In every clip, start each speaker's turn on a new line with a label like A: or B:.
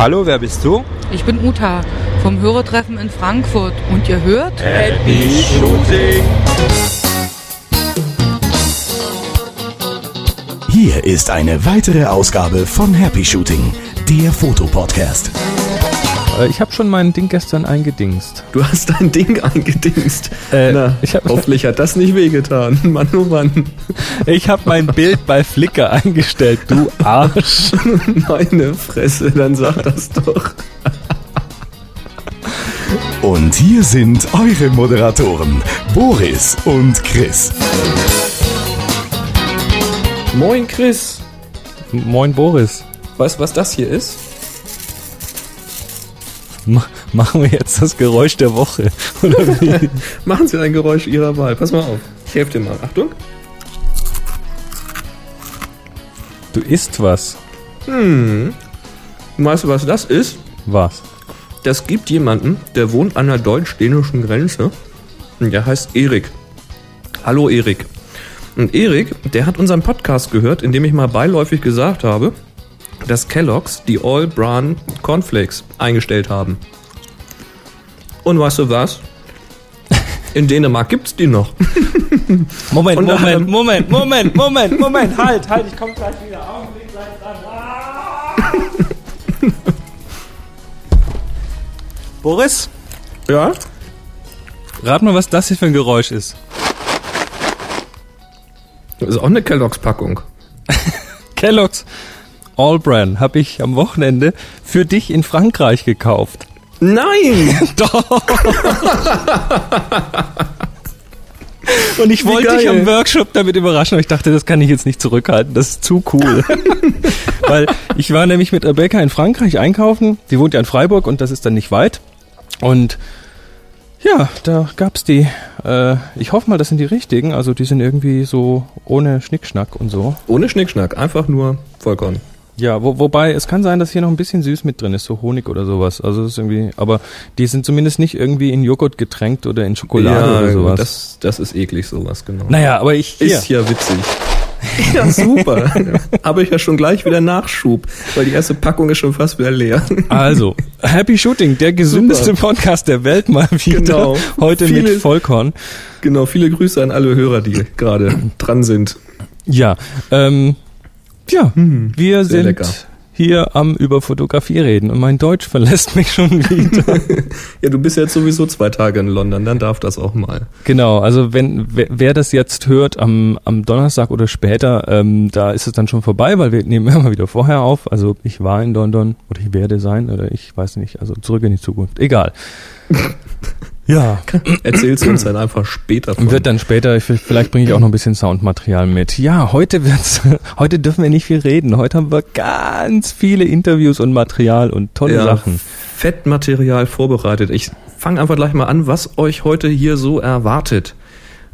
A: Hallo, wer bist du?
B: Ich bin Uta vom Hörertreffen in Frankfurt und ihr hört
A: Happy Shooting.
C: Hier ist eine weitere Ausgabe von Happy Shooting, der Fotopodcast.
D: Äh, Ich habe schon mein Ding gestern eingedingst.
E: Du hast dein Ding eingedingst.
D: Äh,
E: Na,
D: ich hab-
E: hoffentlich hat das nicht wehgetan. Mann, oh Mann.
D: Ich habe mein Bild bei Flickr eingestellt, du Arsch.
E: Meine Fresse, dann sag das doch.
C: Und hier sind eure Moderatoren, Boris und Chris.
E: Moin, Chris.
D: Moin Boris.
E: Weißt du, was das hier ist?
D: Ma machen wir jetzt das Geräusch der Woche.
E: Machen Sie ein Geräusch Ihrer Wahl. Pass mal auf. Ich helfe dir mal. Achtung.
D: Du isst was.
E: Hm. Weißt du, was das ist?
D: Was?
E: Das gibt jemanden, der wohnt an der deutsch-dänischen Grenze. Und der heißt Erik. Hallo Erik. Und Erik, der hat unseren Podcast gehört, in dem ich mal beiläufig gesagt habe, dass Kellogg's die All Bran Cornflakes eingestellt haben. Und weißt du was? In Dänemark gibt's die noch.
D: Moment,
E: Und
D: Moment,
E: daher-
D: Moment, Moment, Moment, Moment, halt, halt, ich komm gleich wieder. Augenblick, gleich dran. Ah! Boris,
E: Ja?
D: rat mal, was das hier für ein Geräusch ist.
E: Das ist auch eine Kellogg's Packung.
D: Kellogg's All Bran habe ich am Wochenende für dich in Frankreich gekauft.
E: Nein!
D: Doch. Und ich wollte dich am Workshop damit überraschen, aber ich dachte, das kann ich jetzt nicht zurückhalten. Das ist zu cool. Weil ich war nämlich mit Rebecca in Frankreich einkaufen. Die wohnt ja in Freiburg und das ist dann nicht weit. Und ja, da gab's die. Äh, ich hoffe mal, das sind die richtigen. Also die sind irgendwie so ohne Schnickschnack und so.
E: Ohne Schnickschnack, einfach nur Vollkorn.
D: Ja, wo, wobei es kann sein, dass hier noch ein bisschen süß mit drin ist, so Honig oder sowas. Also das ist irgendwie, aber die sind zumindest nicht irgendwie in Joghurt getränkt oder in Schokolade oder sowas.
E: Das, das ist eklig, sowas, genau.
D: naja, aber ich hier.
E: Ist ja witzig. Ja, super. Habe ich ja schon gleich wieder Nachschub, weil die erste Packung ist schon fast wieder leer.
D: Also, Happy Shooting, der gesündeste Podcast der Welt mal wieder.
E: Genau.
D: Heute mit
E: Viele-
D: Vollkorn.
E: Genau, viele Grüße an alle Hörer, die gerade dran sind.
D: Ja, ähm, ja, wir
E: Hm, sehr
D: sind
E: lecker.
D: hier am über Fotografie reden und mein Deutsch verlässt mich schon wieder.
E: Ja, du bist jetzt sowieso zwei Tage in London, dann darf das auch mal.
D: genau, also wenn wer, wer das jetzt hört am, am Donnerstag oder später, ähm, da ist es dann schon vorbei, weil wir nehmen immer wieder vorher auf. Also ich war in London oder ich werde sein oder ich weiß nicht, also zurück in die Zukunft. Egal. ja,
E: Erzählst du uns dann einfach später von.
D: Wird dann später, ich- vielleicht bringe ich auch noch ein bisschen Soundmaterial mit. Ja, heute wird's, heute dürfen wir nicht viel reden. Heute haben wir ganz viele Interviews und Material und tolle
E: ja,
D: Sachen.
E: Fettmaterial vorbereitet. Ich fange einfach gleich mal an, was euch heute hier so erwartet.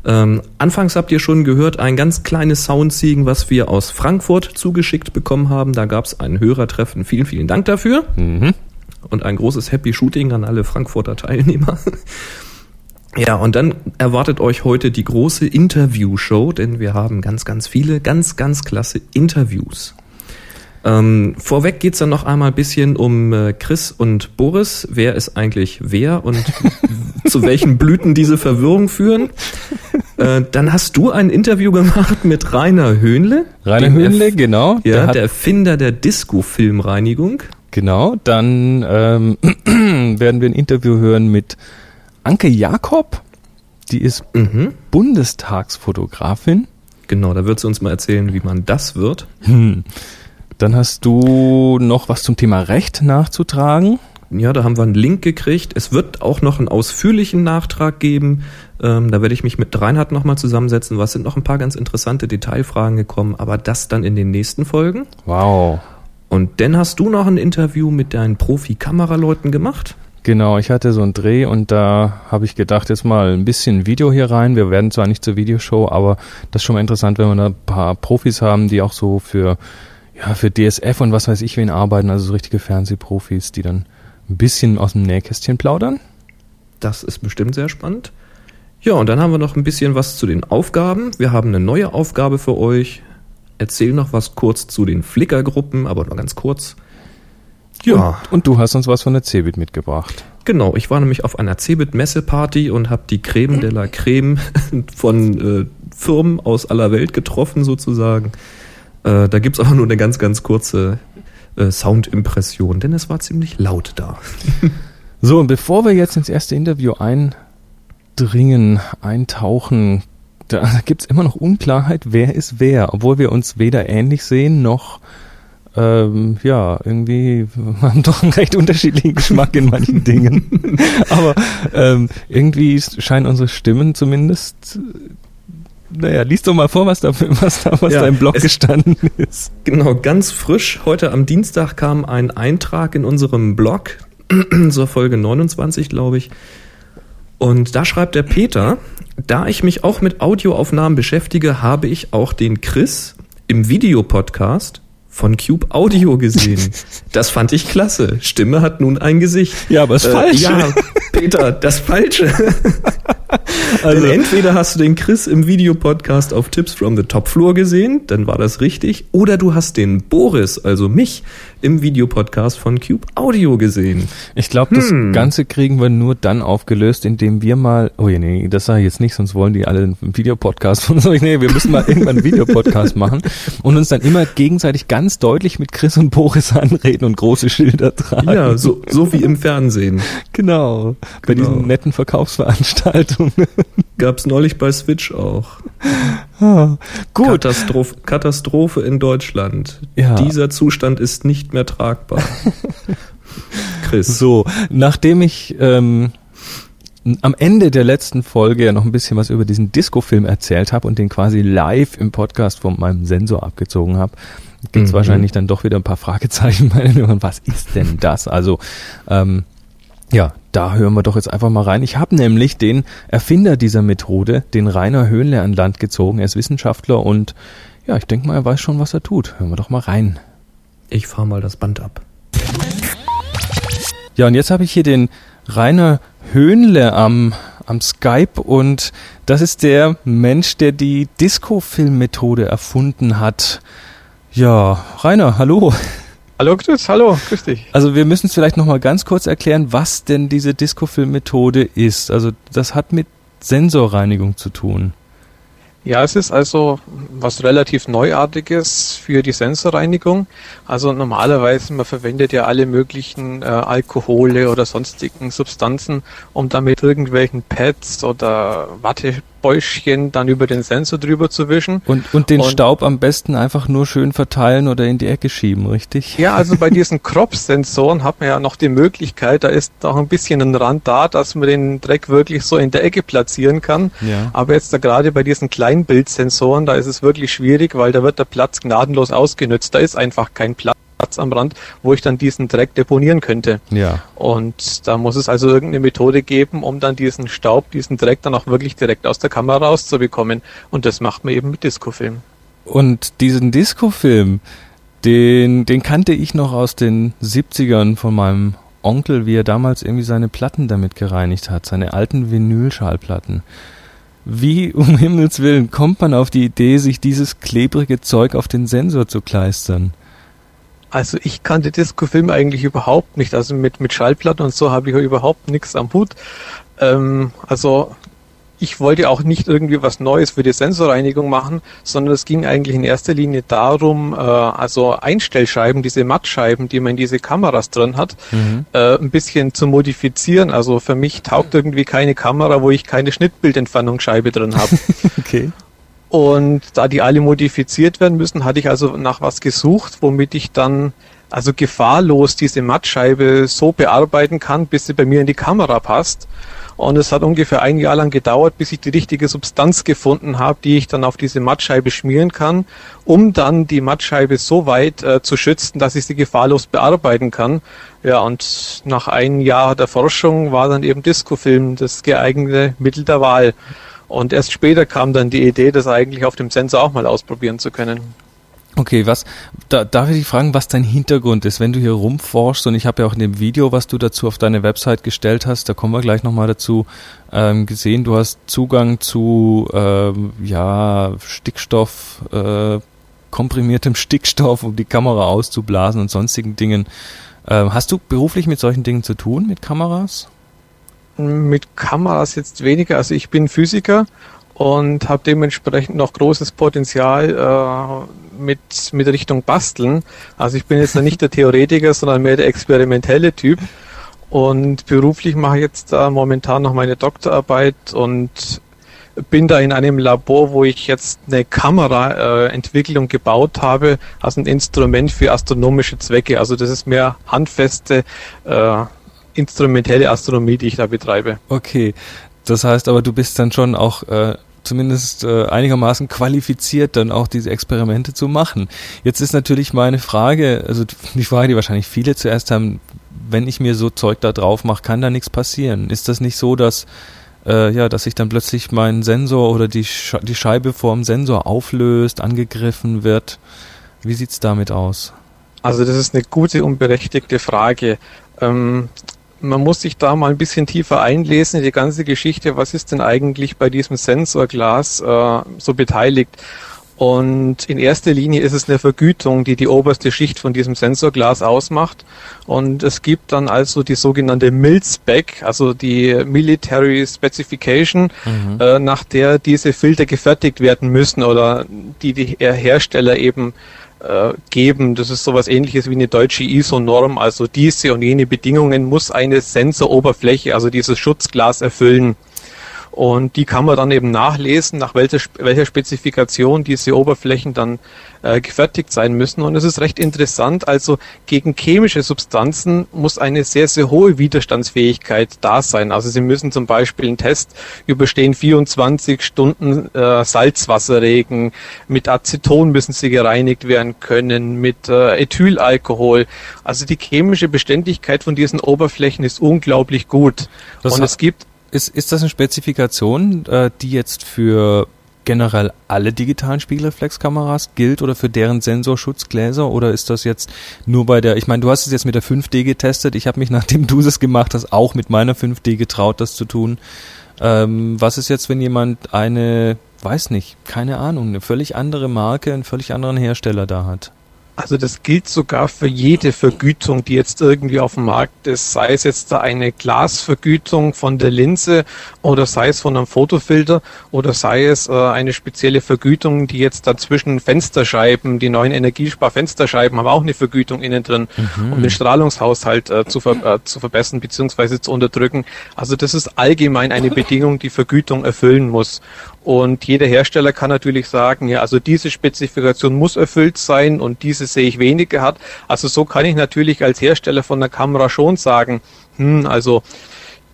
E: Ähm, anfangs habt ihr schon gehört, ein ganz kleines Soundziegen, was wir aus Frankfurt zugeschickt bekommen haben. Da gab es ein Hörertreffen. Vielen, vielen Dank dafür.
D: Mhm.
E: Und ein großes Happy Shooting an alle Frankfurter Teilnehmer. Ja, und dann erwartet euch heute die große Interview-Show, denn wir haben ganz, ganz viele, ganz, ganz klasse Interviews. Ähm, vorweg geht's dann noch einmal ein bisschen um äh, Chris und Boris. Wer ist eigentlich wer und zu welchen Blüten diese Verwirrung führen? Äh, dann hast du ein Interview gemacht mit Rainer Höhnle.
D: Rainer Höhnle,
E: Erf-
D: genau.
E: Ja,
D: der
E: der Erfinder der Disco-Filmreinigung.
D: Genau. Dann ähm, werden wir ein Interview hören mit Anke Jakob. Die ist
E: Mhm.
D: Bundestagsfotografin.
E: Genau, da wird sie uns mal erzählen, wie man das wird.
D: Hm. Dann hast du noch was zum Thema Recht nachzutragen.
E: Ja, da haben wir einen Link gekriegt. Es wird auch noch einen ausführlichen Nachtrag geben. Ähm, da werde ich mich mit Reinhard nochmal zusammensetzen. Was sind noch ein paar ganz interessante Detailfragen gekommen, aber das dann in den nächsten Folgen.
D: Wow.
E: Und dann hast du noch ein Interview mit deinen Profi-Kameraleuten gemacht.
D: Genau, ich hatte so einen Dreh und da habe ich gedacht, jetzt mal ein bisschen Video hier rein. Wir werden zwar nicht zur Videoshow, aber das ist schon mal interessant, wenn wir da ein paar Profis haben, die auch so für, ja, für DSF und was weiß ich wen arbeiten, also so richtige Fernsehprofis, die dann ein bisschen aus dem Nähkästchen plaudern.
E: Das ist bestimmt sehr spannend. Ja, und dann haben wir noch ein bisschen was zu den Aufgaben. Wir haben eine neue Aufgabe für euch. Erzähl noch was kurz zu den Flickr-Gruppen, aber nur ganz kurz. Ja,
D: Und, und du hast uns was von der Cebit mitgebracht.
E: genau. Ich war nämlich auf einer Cebit-Messeparty und habe die Creme de la Creme von äh, Firmen aus aller Welt getroffen sozusagen. Äh, da gibt's aber nur eine ganz, ganz kurze äh, Soundimpression, denn es war ziemlich laut da.
D: So, und bevor wir jetzt ins erste Interview eindringen, eintauchen, da gibt's immer noch Unklarheit, wer ist wer, obwohl wir uns weder ähnlich sehen noch ähm, ja, irgendwie haben doch einen recht unterschiedlichen Geschmack in manchen Dingen. Aber ähm, irgendwie scheinen unsere Stimmen zumindest. Naja, lies doch mal vor, was da, was da, was
E: Ja,
D: da im Blog
E: es-
D: gestanden ist.
E: Genau, ganz frisch. Heute am Dienstag kam ein Eintrag in unserem Blog zur Folge 29, glaube ich. Und da schreibt der Peter, da ich mich auch mit Audioaufnahmen beschäftige, habe ich auch den Chris im Videopodcast von Cube Audio gesehen. Das fand ich klasse. Stimme hat nun ein Gesicht.
D: Ja, aber ist
E: Äh,
D: falsch.
E: Ja, Peter, das Falsche.
D: Also-
E: Denn entweder hast du den Chris im Videopodcast auf Tips from the Top Floor gesehen, dann war das richtig, oder du hast den Boris, also mich, im Videopodcast von Cube Audio gesehen.
D: Ich glaube, das
E: Hm.
D: Ganze kriegen wir nur dann aufgelöst, indem wir mal, oh ja, nee, das sage ich jetzt nicht, sonst wollen die alle einen Videopodcast von uns. Nee, wir müssen mal irgendwann einen Videopodcast machen und uns dann immer gegenseitig ganz deutlich mit Chris und Boris anreden und große Schilder tragen.
E: Ja, so, so wie im Fernsehen.
D: genau. Bei
E: Genau.
D: diesen netten Verkaufsveranstaltungen.
E: Gab's neulich bei Switch auch.
D: Ah, Gut.
E: Katastrophe, Katastrophe in Deutschland.
D: Ja.
E: Dieser Zustand ist nicht mehr tragbar. Chris.
D: So, nachdem ich ähm, am Ende der letzten Folge ja noch ein bisschen was über diesen Disco-Film erzählt habe und den quasi live im Podcast von meinem Sensor abgezogen habe, gibt es
E: Mhm.
D: wahrscheinlich dann doch wieder ein paar Fragezeichen bei den Hörern. Was ist denn das? Also, ähm, ja, da hören wir doch jetzt einfach mal rein. Ich habe nämlich den Erfinder dieser Methode, den Rainer Höhnle, an Land gezogen. Er ist Wissenschaftler und ja, ich denke mal, er weiß schon, was er tut. Hören wir doch mal rein.
E: Ich fahr mal das Band ab.
D: Ja, und jetzt habe ich hier den Rainer Höhnle am, am Skype und das ist der Mensch, der die Disco-Film-Methode erfunden hat. Ja, Rainer, hallo.
A: Hallo Chris, hallo, grüß dich.
D: Also wir müssen es vielleicht nochmal ganz kurz erklären, was denn diese Disco-Film-Methode ist. Also das hat mit Sensorreinigung zu tun.
A: Ja, es ist also was relativ Neuartiges für die Sensorreinigung. Also normalerweise, man verwendet ja alle möglichen äh, Alkohole oder sonstigen Substanzen, um damit irgendwelchen Pads oder Wattebäuschen dann über den Sensor drüber zu wischen.
D: Und, und den
A: Und-
D: Staub am besten einfach nur schön verteilen oder in die Ecke schieben, richtig?
A: Ja, also bei diesen Crop-Sensoren hat man ja noch die Möglichkeit, da ist auch ein bisschen ein Rand da, dass man den Dreck wirklich so in der Ecke platzieren kann.
D: Ja.
A: Aber jetzt da gerade bei diesen Kleinbildsensoren, da ist es wirklich schwierig, weil da wird der Platz gnadenlos ausgenutzt. Da ist einfach kein Platz am Rand, wo ich dann diesen Dreck deponieren könnte.
D: Ja.
A: Und da muss es also irgendeine Methode geben, um dann diesen Staub, diesen Dreck dann auch wirklich direkt aus der Kamera rauszubekommen. Und das macht man eben mit Discofilm.
D: Und diesen Disco-Film, den, den kannte ich noch aus den 70ern von meinem Onkel, wie er damals irgendwie seine Platten damit gereinigt hat, seine alten Vinylschallplatten. Wie um Himmels Willen kommt man auf die Idee, sich dieses klebrige Zeug auf den Sensor zu kleistern?
A: Also ich kannte Discofilm eigentlich überhaupt nicht. Also mit, mit Schallplatten und so habe ich ja überhaupt nichts am Hut. Ähm, also ich wollte auch nicht irgendwie was Neues für die Sensorreinigung machen, sondern es ging eigentlich in erster Linie darum, äh, also Einstellscheiben, diese Mattscheiben, die man in diese Kameras drin hat, äh, ein bisschen zu modifizieren. Also für mich taugt irgendwie keine Kamera, wo ich keine Schnittbildentfernungsscheibe drin habe.
D: Okay.
A: Und da die alle modifiziert werden müssen, hatte ich also nach was gesucht, womit ich dann also gefahrlos diese Mattscheibe so bearbeiten kann, bis sie bei mir in die Kamera passt. Und es hat ungefähr ein Jahr lang gedauert, bis ich die richtige Substanz gefunden habe, die ich dann auf diese Mattscheibe schmieren kann, um dann die Mattscheibe so weit äh, zu schützen, dass ich sie gefahrlos bearbeiten kann. Ja, und nach einem Jahr der Forschung war dann eben Discofilm das geeignete Mittel der Wahl. Und erst später kam dann die Idee, das eigentlich auf dem Sensor auch mal ausprobieren zu können.
D: Okay, was, da, darf ich dich fragen, was dein Hintergrund ist, wenn du hier rumforschst und ich habe ja auch in dem Video, was du dazu auf deine Website gestellt hast, da kommen wir gleich nochmal dazu, ähm, gesehen, du hast Zugang zu, ähm, ja, Stickstoff, äh, komprimiertem Stickstoff, um die Kamera auszublasen und sonstigen Dingen. Ähm, hast du beruflich mit solchen Dingen zu tun, mit Kameras?
A: Mit Kameras jetzt weniger. Also ich bin Physiker und habe dementsprechend noch großes Potenzial äh, mit, mit Richtung Basteln. Also ich bin jetzt nicht der Theoretiker, sondern mehr der experimentelle Typ. Und beruflich mache ich jetzt äh, momentan noch meine Doktorarbeit und bin da in einem Labor, wo ich jetzt eine Kamera äh, entwickelt gebaut habe, als ein Instrument für astronomische Zwecke. Also das ist mehr handfeste äh, instrumentelle Astronomie, die ich da betreibe.
D: Okay, das heißt aber, du bist dann schon auch äh, zumindest äh, einigermaßen qualifiziert, dann auch diese Experimente zu machen. Jetzt ist natürlich meine Frage, also die Frage, die wahrscheinlich viele zuerst haben, wenn ich mir so Zeug da drauf mache, kann da nichts passieren. Ist das nicht so, dass äh, ja, dass sich dann plötzlich mein Sensor oder die, Sch die Scheibe vorm Sensor auflöst, angegriffen wird? Wie sieht's damit aus?
A: Also das ist eine gute und berechtigte Frage. Ähm, man muss sich da mal ein bisschen tiefer einlesen in die ganze Geschichte. Was ist denn eigentlich bei diesem Sensorglas äh, so beteiligt? Und in erster Linie ist es eine Vergütung, die die oberste Schicht von diesem Sensorglas ausmacht. Und es gibt dann also die sogenannte MIL-Spec, also die Military Specification, mhm. äh, nach der diese Filter gefertigt werden müssen oder die die Hersteller eben äh, geben. Das ist sowas ähnliches wie eine deutsche ISO-Norm. Also diese und jene Bedingungen muss eine Sensoroberfläche, also dieses Schutzglas erfüllen. Und die kann man dann eben nachlesen, nach welcher, welcher Spezifikation diese Oberflächen dann äh, gefertigt sein müssen. Und es ist recht interessant. Also gegen chemische Substanzen muss eine sehr, sehr hohe Widerstandsfähigkeit da sein. Also sie müssen zum Beispiel einen Test überstehen, 24 Stunden äh, Salzwasserregen. Mit Aceton müssen sie gereinigt werden können, mit äh, Ethylalkohol. Also die chemische Beständigkeit von diesen Oberflächen ist unglaublich gut.
D: Das Und es gibt ist, ist das eine Spezifikation, äh, die jetzt für generell alle digitalen Spiegelreflexkameras gilt oder für deren Sensorschutzgläser oder ist das jetzt nur bei der, ich meine, du hast es jetzt mit der 5D getestet, ich habe mich, nachdem du es gemacht hast, auch mit meiner 5D getraut, das zu tun. Ähm, was ist jetzt, wenn jemand eine, weiß nicht, keine Ahnung, eine völlig andere Marke, einen völlig anderen Hersteller da hat?
A: Also das gilt sogar für jede Vergütung, die jetzt irgendwie auf dem Markt ist, sei es jetzt da eine Glasvergütung von der Linse oder sei es von einem Fotofilter oder sei es äh, eine spezielle Vergütung, die jetzt dazwischen Fensterscheiben, die neuen Energiesparfensterscheiben haben auch eine Vergütung innen drin, mhm. um den Strahlungshaushalt äh, zu, ver äh, zu verbessern bzw. zu unterdrücken. Also das ist allgemein eine Bedingung, die Vergütung erfüllen muss. Und jeder Hersteller kann natürlich sagen, ja, also diese Spezifikation muss erfüllt sein und diese sehe ich weniger hat. Also so kann ich natürlich als Hersteller von der Kamera schon sagen, hm, also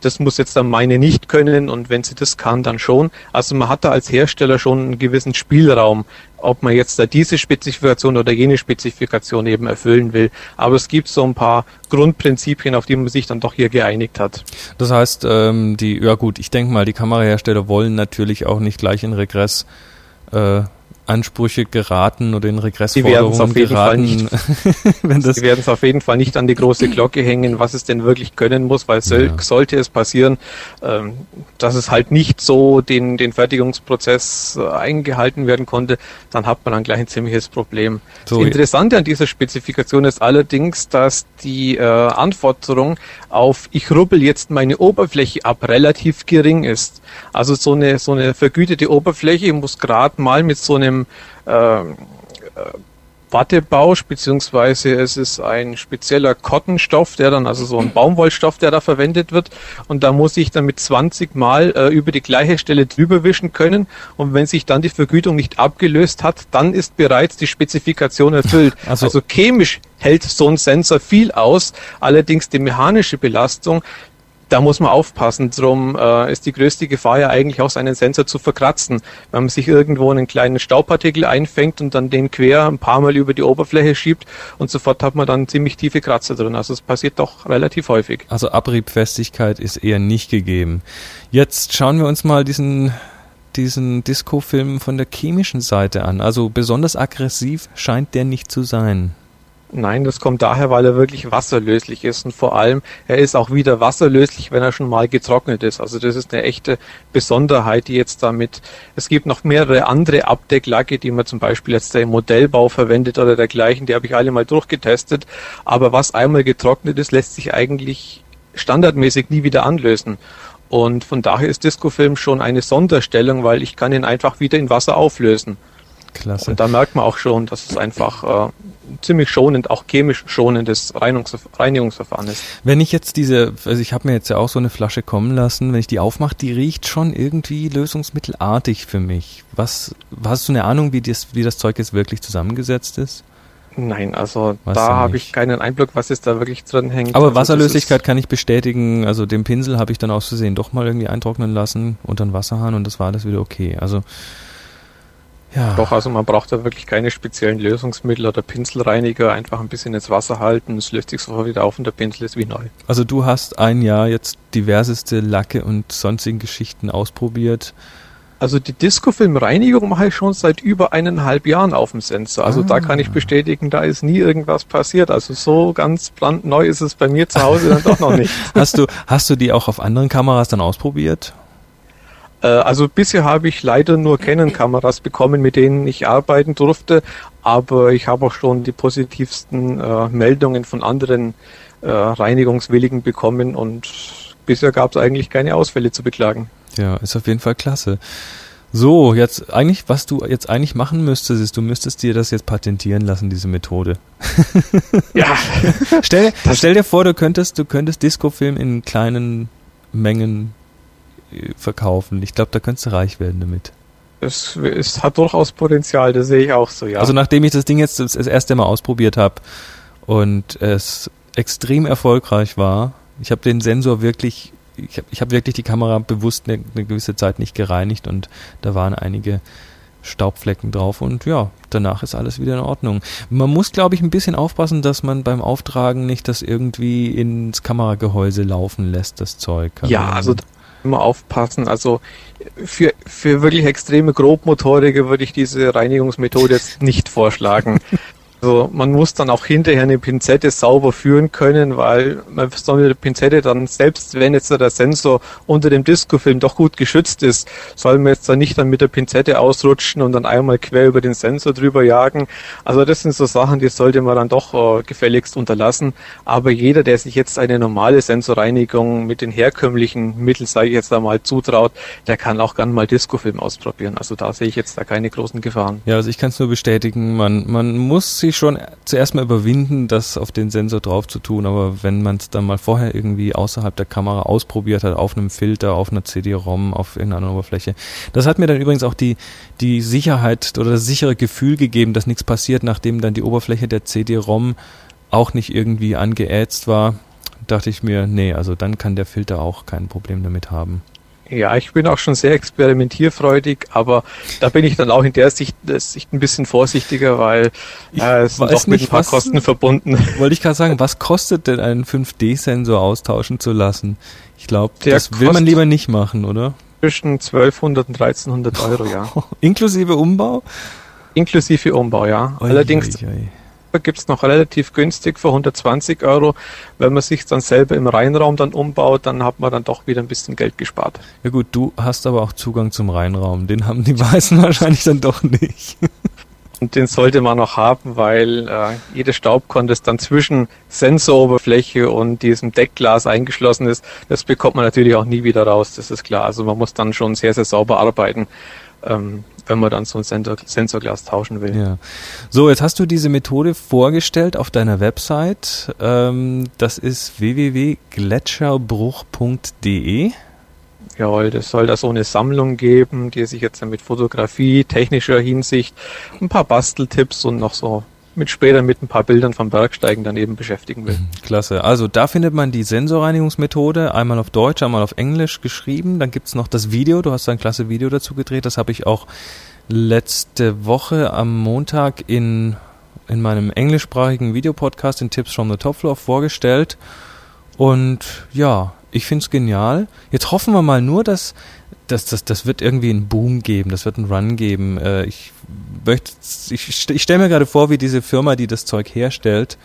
A: das muss jetzt dann meine nicht können und wenn sie das kann, dann schon. Also man hat da als Hersteller schon einen gewissen Spielraum, ob man jetzt da diese Spezifikation oder jene Spezifikation eben erfüllen will. Aber es gibt so ein paar Grundprinzipien, auf die man sich dann doch hier geeinigt hat.
D: Das heißt, ähm, die, ja gut, ich denke mal, die Kamerahersteller wollen natürlich auch nicht gleich in Regress äh, Ansprüche geraten oder in Regressforderungen geraten.
A: Nicht, wenn das Sie werden es auf jeden Fall nicht an die große Glocke hängen, was es denn wirklich können muss, weil soll, ja. sollte es passieren, ähm, dass es halt nicht so den, den Fertigungsprozess äh, eingehalten werden konnte, dann hat man dann gleich ein ziemliches Problem. So, das Interessante an dieser Spezifikation ist allerdings, dass die äh, Anforderung auf ich rubbel jetzt meine Oberfläche ab relativ gering ist. Also so eine, so eine vergütete Oberfläche muss gerade mal mit so einem ähm, äh, Wattebausch, beziehungsweise es ist ein spezieller Kottenstoff, der dann, also so ein Baumwollstoff, der da verwendet wird. Und da muss ich dann mit 20 Mal äh, über die gleiche Stelle drüber wischen können. Und wenn sich dann die Vergütung nicht abgelöst hat, dann ist bereits die Spezifikation erfüllt. Also, also chemisch hält so ein Sensor viel aus. Allerdings die mechanische Belastung, da muss man aufpassen. Drum äh, ist die größte Gefahr ja eigentlich auch seinen Sensor zu verkratzen. Wenn man sich irgendwo einen kleinen Staubpartikel einfängt und dann den quer ein paar Mal über die Oberfläche schiebt und sofort hat man dann ziemlich tiefe Kratzer drin. Also es passiert doch relativ häufig.
D: Also Abriebfestigkeit ist eher nicht gegeben. Jetzt schauen wir uns mal diesen diesen Disco-Film von der chemischen Seite an. Also besonders aggressiv scheint der nicht zu sein.
A: Nein, das kommt daher, weil er wirklich wasserlöslich ist und vor allem, er ist auch wieder wasserlöslich, wenn er schon mal getrocknet ist. Also das ist eine echte Besonderheit, die jetzt damit, es gibt noch mehrere andere Abdecklacke, die man zum Beispiel jetzt im Modellbau verwendet oder dergleichen, die habe ich alle mal durchgetestet, aber was einmal getrocknet ist, lässt sich eigentlich standardmäßig nie wieder anlösen. Und von daher ist Discofilm schon eine Sonderstellung, weil ich kann ihn einfach wieder in Wasser auflösen.
D: Klasse.
A: Und da merkt man auch schon, dass es einfach äh, ziemlich schonend, auch chemisch schonendes Reinungs Reinigungsverfahren ist.
D: Wenn ich jetzt diese, also ich habe mir jetzt ja auch so eine Flasche kommen lassen, wenn ich die aufmache, die riecht schon irgendwie lösungsmittelartig für mich. Was, hast du eine Ahnung, wie das, wie das Zeug jetzt wirklich zusammengesetzt ist?
A: Nein, also
D: Weißt
A: da habe ich keinen Einblick, was jetzt da wirklich drin hängt.
D: Aber
A: also
D: Wasserlöslichkeit kann ich bestätigen. Also den Pinsel habe ich dann aus Versehen doch mal irgendwie eintrocknen lassen unter den Wasserhahn und das war alles wieder okay. Also ja.
A: Doch, also man braucht da wirklich keine speziellen Lösungsmittel oder Pinselreiniger, einfach ein bisschen ins Wasser halten, es löst sich sofort wieder auf und der Pinsel ist wie neu.
D: Also du hast ein Jahr jetzt diverseste Lacke und sonstigen Geschichten ausprobiert.
A: Also die Discofilm-Reinigung mache ich schon seit über eineinhalb Jahren auf dem Sensor. Also da kann ich
D: Ah.
A: bestätigen, da ist nie irgendwas passiert. Also so ganz brandneu ist es bei mir zu Hause dann doch noch nicht.
D: Hast du, hast du die auch auf anderen Kameras dann ausprobiert?
A: Äh, Also bisher habe ich leider nur Canon-Kameras bekommen, mit denen ich arbeiten durfte, aber ich habe auch schon die positivsten äh, Meldungen von anderen äh, Reinigungswilligen bekommen und bisher gab es eigentlich keine Ausfälle zu beklagen.
D: Ja, ist auf jeden Fall klasse. So, jetzt eigentlich, was du jetzt eigentlich machen müsstest, ist, du müsstest dir das jetzt patentieren lassen, diese Methode.
A: Ja,
D: Stell, stell dir vor, du könntest, du könntest Discofilm in kleinen Mengen verkaufen. Ich glaube, da könntest du reich werden damit.
A: es, es hat durchaus Potenzial, das sehe ich auch so, ja.
D: Also nachdem ich das Ding jetzt das, das erste Mal ausprobiert habe und es extrem erfolgreich war, ich habe den Sensor wirklich, ich habe ich hab wirklich die Kamera bewusst eine, eine gewisse Zeit nicht gereinigt und da waren einige Staubflecken drauf und ja, danach ist alles wieder in Ordnung. Man muss, glaube ich, ein bisschen aufpassen, dass man beim Auftragen nicht das irgendwie ins Kameragehäuse laufen lässt, das Zeug.
A: Ja, also immer aufpassen. Also für, für wirklich extreme Grobmotoriker würde ich diese Reinigungsmethode jetzt nicht vorschlagen. Also man muss dann auch hinterher eine Pinzette sauber führen können, weil man soll mit der Pinzette dann, selbst wenn jetzt der Sensor unter dem Discofilm doch gut geschützt ist, soll man jetzt dann nicht dann mit der Pinzette ausrutschen und dann einmal quer über den Sensor drüber jagen. Also das sind so Sachen, die sollte man dann doch äh, gefälligst unterlassen. Aber jeder, der sich jetzt eine normale Sensorreinigung mit den herkömmlichen Mitteln, sage ich jetzt einmal, zutraut, der kann auch gern mal Discofilm ausprobieren. Also da sehe ich jetzt da keine großen Gefahren.
D: Ja, also ich kann es nur bestätigen, man, man muss sich schon zuerst mal überwinden, das auf den Sensor drauf zu tun, aber wenn man es dann mal vorher irgendwie außerhalb der Kamera ausprobiert hat, auf einem Filter, auf einer CD-ROM, auf irgendeiner Oberfläche, das hat mir dann übrigens auch die, die Sicherheit oder das sichere Gefühl gegeben, dass nichts passiert, nachdem dann die Oberfläche der CD-ROM auch nicht irgendwie angeätzt war, dachte ich mir, nee, also dann kann der Filter auch kein Problem damit haben.
A: Ja, ich bin auch schon sehr experimentierfreudig, aber da bin ich dann auch in der Sicht, der Sicht ein bisschen vorsichtiger, weil äh, es sind doch mit ein paar
D: was-
A: Kosten verbunden.
D: Wollte ich gerade sagen, was kostet denn einen 5D-Sensor austauschen zu lassen? Ich glaube, das will man lieber nicht machen, oder?
A: Zwischen 1200 und 1300 Euro, ja.
D: Inklusive Umbau?
A: Inklusive Umbau, ja.
D: Ui,
A: Allerdings
D: ui, ui.
A: gibt's noch relativ günstig für 120 Euro. Wenn man sich dann selber im Reinraum dann umbaut, dann hat man dann doch wieder ein bisschen Geld gespart.
D: Ja gut, du hast aber auch Zugang zum Reinraum. Den haben die Weißen wahrscheinlich dann doch nicht.
A: Und den sollte man noch haben, weil äh, jede Staubkorn, das dann zwischen Sensoroberfläche und diesem Deckglas eingeschlossen ist, das bekommt man natürlich auch nie wieder raus, das ist klar. Also man muss dann schon sehr, sehr sauber arbeiten, ähm, wenn man dann so ein Sensor Sensorglas tauschen will.
D: Ja. So, jetzt hast du diese Methode vorgestellt auf deiner Website. Ähm, das ist www.gletscherbruch.de.
A: Jawohl, das soll da so eine Sammlung geben, die sich jetzt mit Fotografie, technischer Hinsicht, ein paar Basteltipps und noch so mit später mit ein paar Bildern vom Bergsteigen daneben beschäftigen will.
D: Klasse. Also da findet man die Sensorreinigungsmethode, einmal auf Deutsch, einmal auf Englisch geschrieben. Dann gibt's noch das Video, du hast ein klasse Video dazu gedreht. Das habe ich auch letzte Woche am Montag in, in meinem englischsprachigen Videopodcast in Tips from the Top Floor vorgestellt. Und ja, ich find's genial. Jetzt hoffen wir mal nur, dass das, das, das wird irgendwie einen Boom geben, das wird einen Run geben. Äh, ich möchte, ich, ich stelle mir gerade vor, wie diese Firma, die das Zeug herstellt,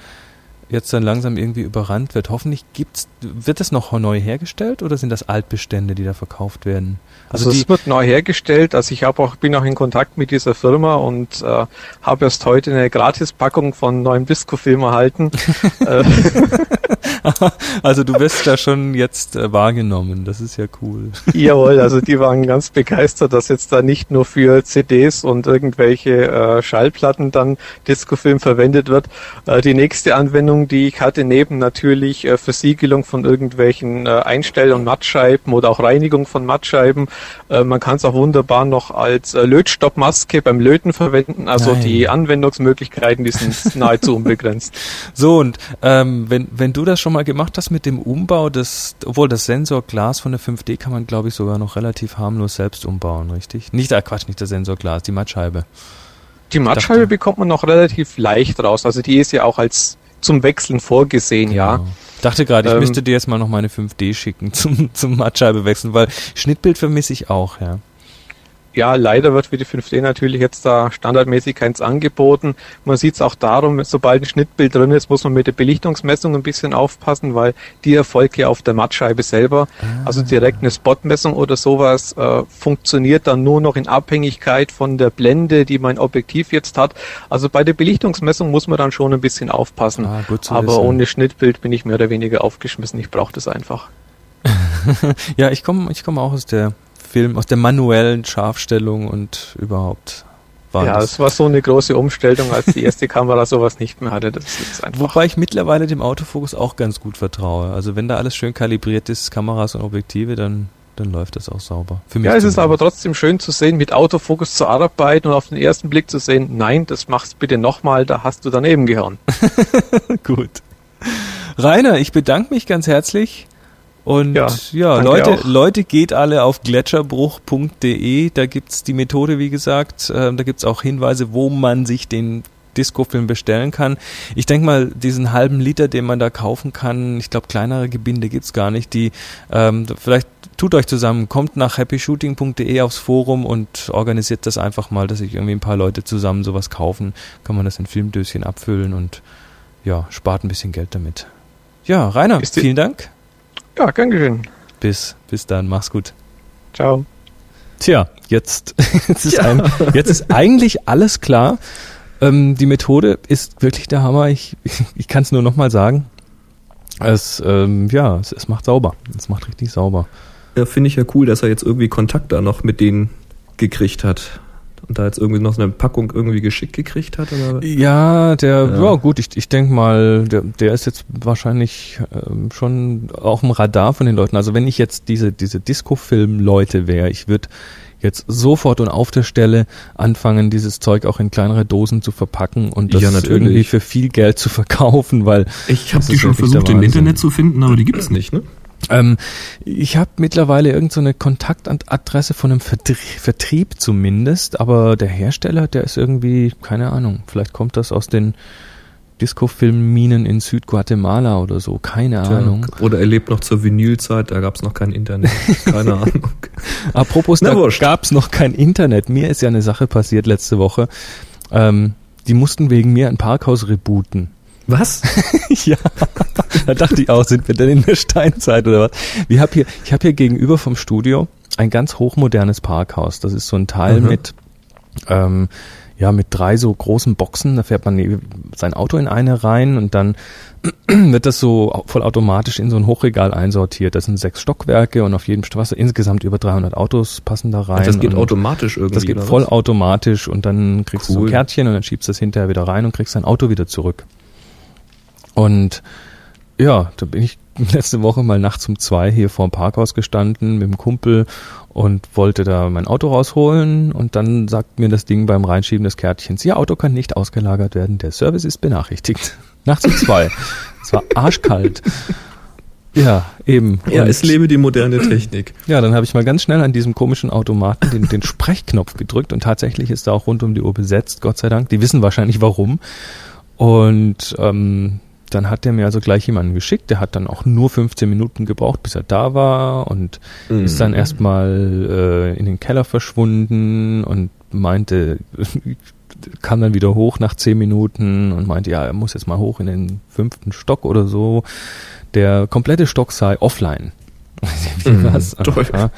D: jetzt dann langsam irgendwie überrannt wird. Hoffentlich gibt's, wird es noch neu hergestellt oder sind das Altbestände, die da verkauft werden?
A: Also, also es wird neu hergestellt. Also ich habe auch bin auch in Kontakt mit dieser Firma und äh, habe erst heute eine Gratispackung von neuem Disco-Film erhalten.
D: Äh, also du wirst da schon jetzt äh, wahrgenommen. Das ist ja cool.
A: Jawohl, also die waren ganz begeistert, dass jetzt da nicht nur für CDs und irgendwelche äh, Schallplatten dann Disco-Film verwendet wird. Äh, die nächste Anwendung, die ich hatte, neben natürlich äh, Versiegelung von irgendwelchen äh, Einstell- und Mattscheiben oder auch Reinigung von Mattscheiben, äh, man kann es auch wunderbar noch als äh, Lötstoppmaske beim Löten verwenden. Also Nein. die Anwendungsmöglichkeiten, die sind nahezu unbegrenzt.
D: So, und ähm, wenn, wenn du das schon mal gemacht hast mit dem Umbau des, obwohl das Sensorglas von der 5D kann man, glaube ich, sogar noch relativ harmlos selbst umbauen, richtig? Nicht, äh, Quatsch, nicht das Sensorglas, die Mattscheibe.
A: Die Mattscheibe bekommt man noch relativ leicht raus. Also die ist ja auch als zum Wechseln vorgesehen, genau. ja.
D: Dachte gerade, ich ähm, müsste dir jetzt mal noch meine 5D schicken zum, zum Mattscheibe wechseln, weil Schnittbild vermisse ich auch, ja
A: ja, leider wird für die 5D natürlich jetzt da standardmäßig keins angeboten. Man sieht es auch darum, sobald ein Schnittbild drin ist, muss man mit der Belichtungsmessung ein bisschen aufpassen, weil die erfolgt ja auf der Mattscheibe selber. Ah. Also direkt eine Spotmessung oder sowas äh, funktioniert dann nur noch in Abhängigkeit von der Blende, die mein Objektiv jetzt hat. Also bei der Belichtungsmessung muss man dann schon ein bisschen aufpassen. Ah, Aber wissen. ohne Schnittbild bin ich mehr oder weniger aufgeschmissen. Ich brauche das einfach.
D: ja, ich komme ich komm auch aus der Film, aus der manuellen Scharfstellung und überhaupt.
A: War ja, es war so eine große Umstellung, als die erste Kamera sowas nicht mehr hatte. Das
D: ist einfach. Wobei ich mittlerweile dem Autofokus auch ganz gut vertraue. Also wenn da alles schön kalibriert ist, Kameras und Objektive, dann dann läuft das auch sauber.
A: Für mich ja, es ist aber trotzdem schön zu sehen, mit Autofokus zu arbeiten und auf den ersten Blick zu sehen, nein, das machst bitte nochmal, da hast du daneben gehauen.
D: Gut. Rainer, ich bedanke mich ganz herzlich und ja, ja Leute, auch. Leute, geht alle auf gletscherbruch.de. Da gibt's die Methode, wie gesagt. Äh, da gibt's auch Hinweise, wo man sich den Disco-Film bestellen kann. Ich denke mal, diesen halben Liter, den man da kaufen kann, ich glaube, kleinere Gebinde gibt's gar nicht, die ähm, vielleicht tut euch zusammen, kommt nach happyshooting.de aufs Forum und organisiert das einfach mal, dass sich irgendwie ein paar Leute zusammen sowas kaufen. Kann man das in Filmdöschen abfüllen und ja, spart ein bisschen Geld damit. Ja, Rainer, vielen Dank.
A: Ja, gern geschehen.
D: Bis, bis dann, mach's gut.
A: Ciao.
D: Tja, jetzt, jetzt, ist, ein, jetzt ist eigentlich alles klar. Ähm, die Methode ist wirklich der Hammer. Ich, ich, ich kann es nur nochmal sagen. Es, ähm, ja, es, es macht sauber. Es macht richtig sauber.
E: Ja, finde ich ja cool, dass er jetzt irgendwie Kontakt da noch mit denen gekriegt hat und da jetzt irgendwie noch so eine Packung irgendwie geschickt gekriegt hat? Oder?
D: Ja, der, ja, ja gut, ich, ich denke mal, der, der ist jetzt wahrscheinlich ähm, schon auf dem Radar von den Leuten. Also wenn ich jetzt diese, diese Disco-Film-Leute wäre, ich würde jetzt sofort und auf der Stelle anfangen, dieses Zeug auch in kleinere Dosen zu verpacken und das ja, irgendwie für viel Geld zu verkaufen, weil
E: ich habe die schon versucht im Internet zu finden, aber die gibt's nicht, ne?
D: Ähm, ich habe mittlerweile irgendeine so Kontaktadresse von einem Vertrieb, Vertrieb zumindest, aber der Hersteller, der ist irgendwie, keine Ahnung, vielleicht kommt das aus den Disco-Filmminen in Südguatemala oder so, keine Tja, Ahnung.
E: Oder er lebt noch zur Vinylzeit, da gab's noch kein Internet, keine Ahnung.
D: Apropos, Na, da wurscht. gab's noch kein Internet. Mir ist ja eine Sache passiert letzte Woche. Ähm, die mussten wegen mir ein Parkhaus rebooten.
E: Was?
D: ja. Da dachte ich auch, sind wir denn in der Steinzeit oder was? Wir hab hier, ich habe hier gegenüber vom Studio ein ganz hochmodernes Parkhaus. Das ist so ein Teil mhm. mit, ähm, ja, mit drei so großen Boxen. Da fährt man sein Auto in eine rein und dann wird das so vollautomatisch in so ein Hochregal einsortiert. Das sind sechs Stockwerke und auf jedem Straße insgesamt über 300 Autos passen da rein.
E: das geht automatisch irgendwie.
D: Das geht vollautomatisch und dann kriegst cool. du so ein Kärtchen und dann schiebst du das hinterher wieder rein und kriegst dein Auto wieder zurück. Und ja, da bin ich letzte Woche mal nachts um zwei hier vor dem Parkhaus gestanden mit dem Kumpel und wollte da mein Auto rausholen und dann sagt mir das Ding beim Reinschieben des Kärtchens, Ihr Auto kann nicht ausgelagert werden, der Service ist benachrichtigt. Nachts um zwei. es war arschkalt. Ja, eben.
E: Ja, und es lebe die moderne Technik.
D: Ja, dann habe ich mal ganz schnell an diesem komischen Automaten den, den Sprechknopf gedrückt und tatsächlich ist da auch rund um die Uhr besetzt, Gott sei Dank. Die wissen wahrscheinlich warum. Und ähm, dann hat er mir also gleich jemanden geschickt, der hat dann auch nur 15 Minuten gebraucht, bis er da war und
E: Mhm.
D: ist dann erstmal äh, in den Keller verschwunden und meinte, kam dann wieder hoch nach 10 Minuten und meinte, ja, er muss jetzt mal hoch in den fünften Stock oder so. Der komplette Stock sei offline.
E: Mhm,
D: was? Aha,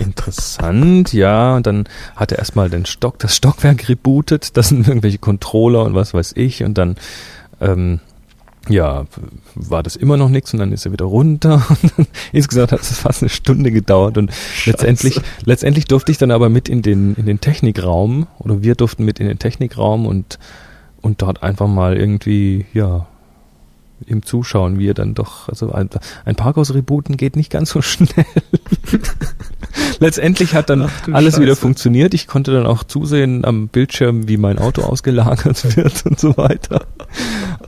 D: interessant, ja. Und dann hat er erstmal den Stock, das Stockwerk rebootet, das sind irgendwelche Controller und was weiß ich. Und dann ähm, ja, war das immer noch nichts und dann ist er wieder runter. Und dann, insgesamt hat es fast eine Stunde gedauert und letztendlich, letztendlich durfte ich dann aber mit in den, in den Technikraum oder wir durften mit in den Technikraum und, und dort einfach mal irgendwie, ja, ihm zuschauen, wie er dann doch, also ein, ein Parkhaus rebooten geht nicht ganz so schnell. Letztendlich hat dann
E: du
D: alles wieder
E: Scheiße.
D: funktioniert. Ich konnte dann auch zusehen am Bildschirm, wie mein Auto ausgelagert wird und so weiter.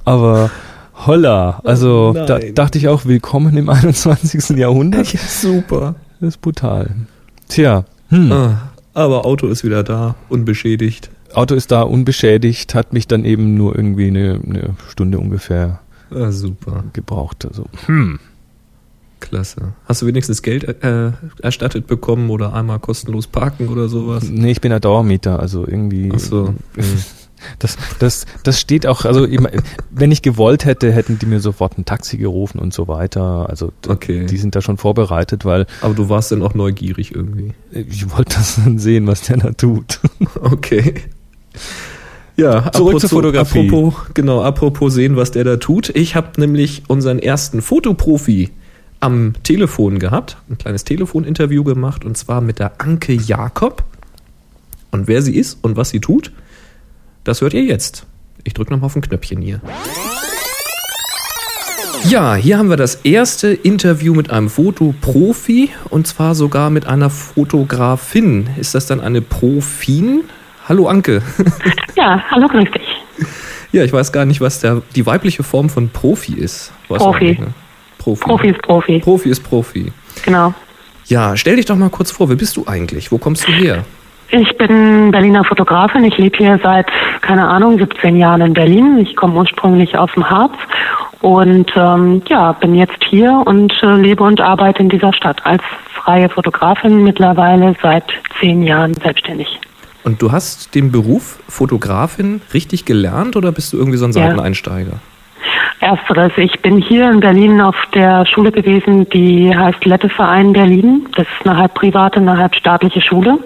D: Aber holla, also
E: Oh
D: da dachte ich auch, willkommen im 21. Jahrhundert.
E: Ja, super.
D: Das ist brutal. Tja, hm.
E: Ah, aber Auto ist wieder da, unbeschädigt.
D: Auto ist da unbeschädigt, hat mich dann eben nur irgendwie eine, eine Stunde ungefähr
E: Ah, super.
D: gebraucht. Also, hm.
E: Klasse. Hast du wenigstens Geld äh, erstattet bekommen oder einmal kostenlos parken oder sowas?
D: Nee, ich bin ja Dauermieter, also irgendwie.
E: Ach so.
D: Das, das, das steht auch, also wenn ich gewollt hätte, hätten die mir sofort ein Taxi gerufen und so weiter. Also
E: Okay.
D: die sind da schon vorbereitet, weil
E: Aber du warst dann auch neugierig irgendwie.
D: ich wollte das dann sehen, was der da tut.
E: Okay. Ja,
D: Zurück
E: apropos-
D: zur Fotografie.
E: Apropos, genau, apropos sehen, was der da tut. Ich habe nämlich unseren ersten Fotoprofi am Telefon gehabt, ein kleines Telefoninterview gemacht und zwar mit der Anke Jakob. Und wer sie ist und was sie tut, das hört ihr jetzt. Ich drücke nochmal auf ein Knöpfchen hier. Ja, hier haben wir das erste Interview mit einem Fotoprofi und zwar sogar mit einer Fotografin. Ist das dann eine Profin? Hallo Anke.
F: Ja, hallo, grüß dich.
E: Ja, ich weiß gar nicht, was der, die weibliche Form von Profi ist.
F: Profi.
E: nicht, ne? Profi.
F: Profi ist Profi,
E: Profi ist Profi.
F: genau.
E: Ja, stell dich doch mal kurz vor, wer bist du eigentlich? Wo kommst du her?
F: Ich bin Berliner Fotografin. Ich lebe hier seit, keine Ahnung, 17 Jahren in Berlin. Ich komme ursprünglich aus dem Harz und ähm, ja, bin jetzt hier und äh, lebe und arbeite in dieser Stadt als freie Fotografin mittlerweile seit zehn Jahren selbstständig.
E: Und du hast den Beruf Fotografin richtig gelernt oder bist du irgendwie so ein
F: Ja.
E: Seiteneinsteiger?
F: Ersteres, ich bin hier in Berlin auf der Schule gewesen, die heißt Letteverein Berlin. Das ist eine halb private, eine halb staatliche Schule.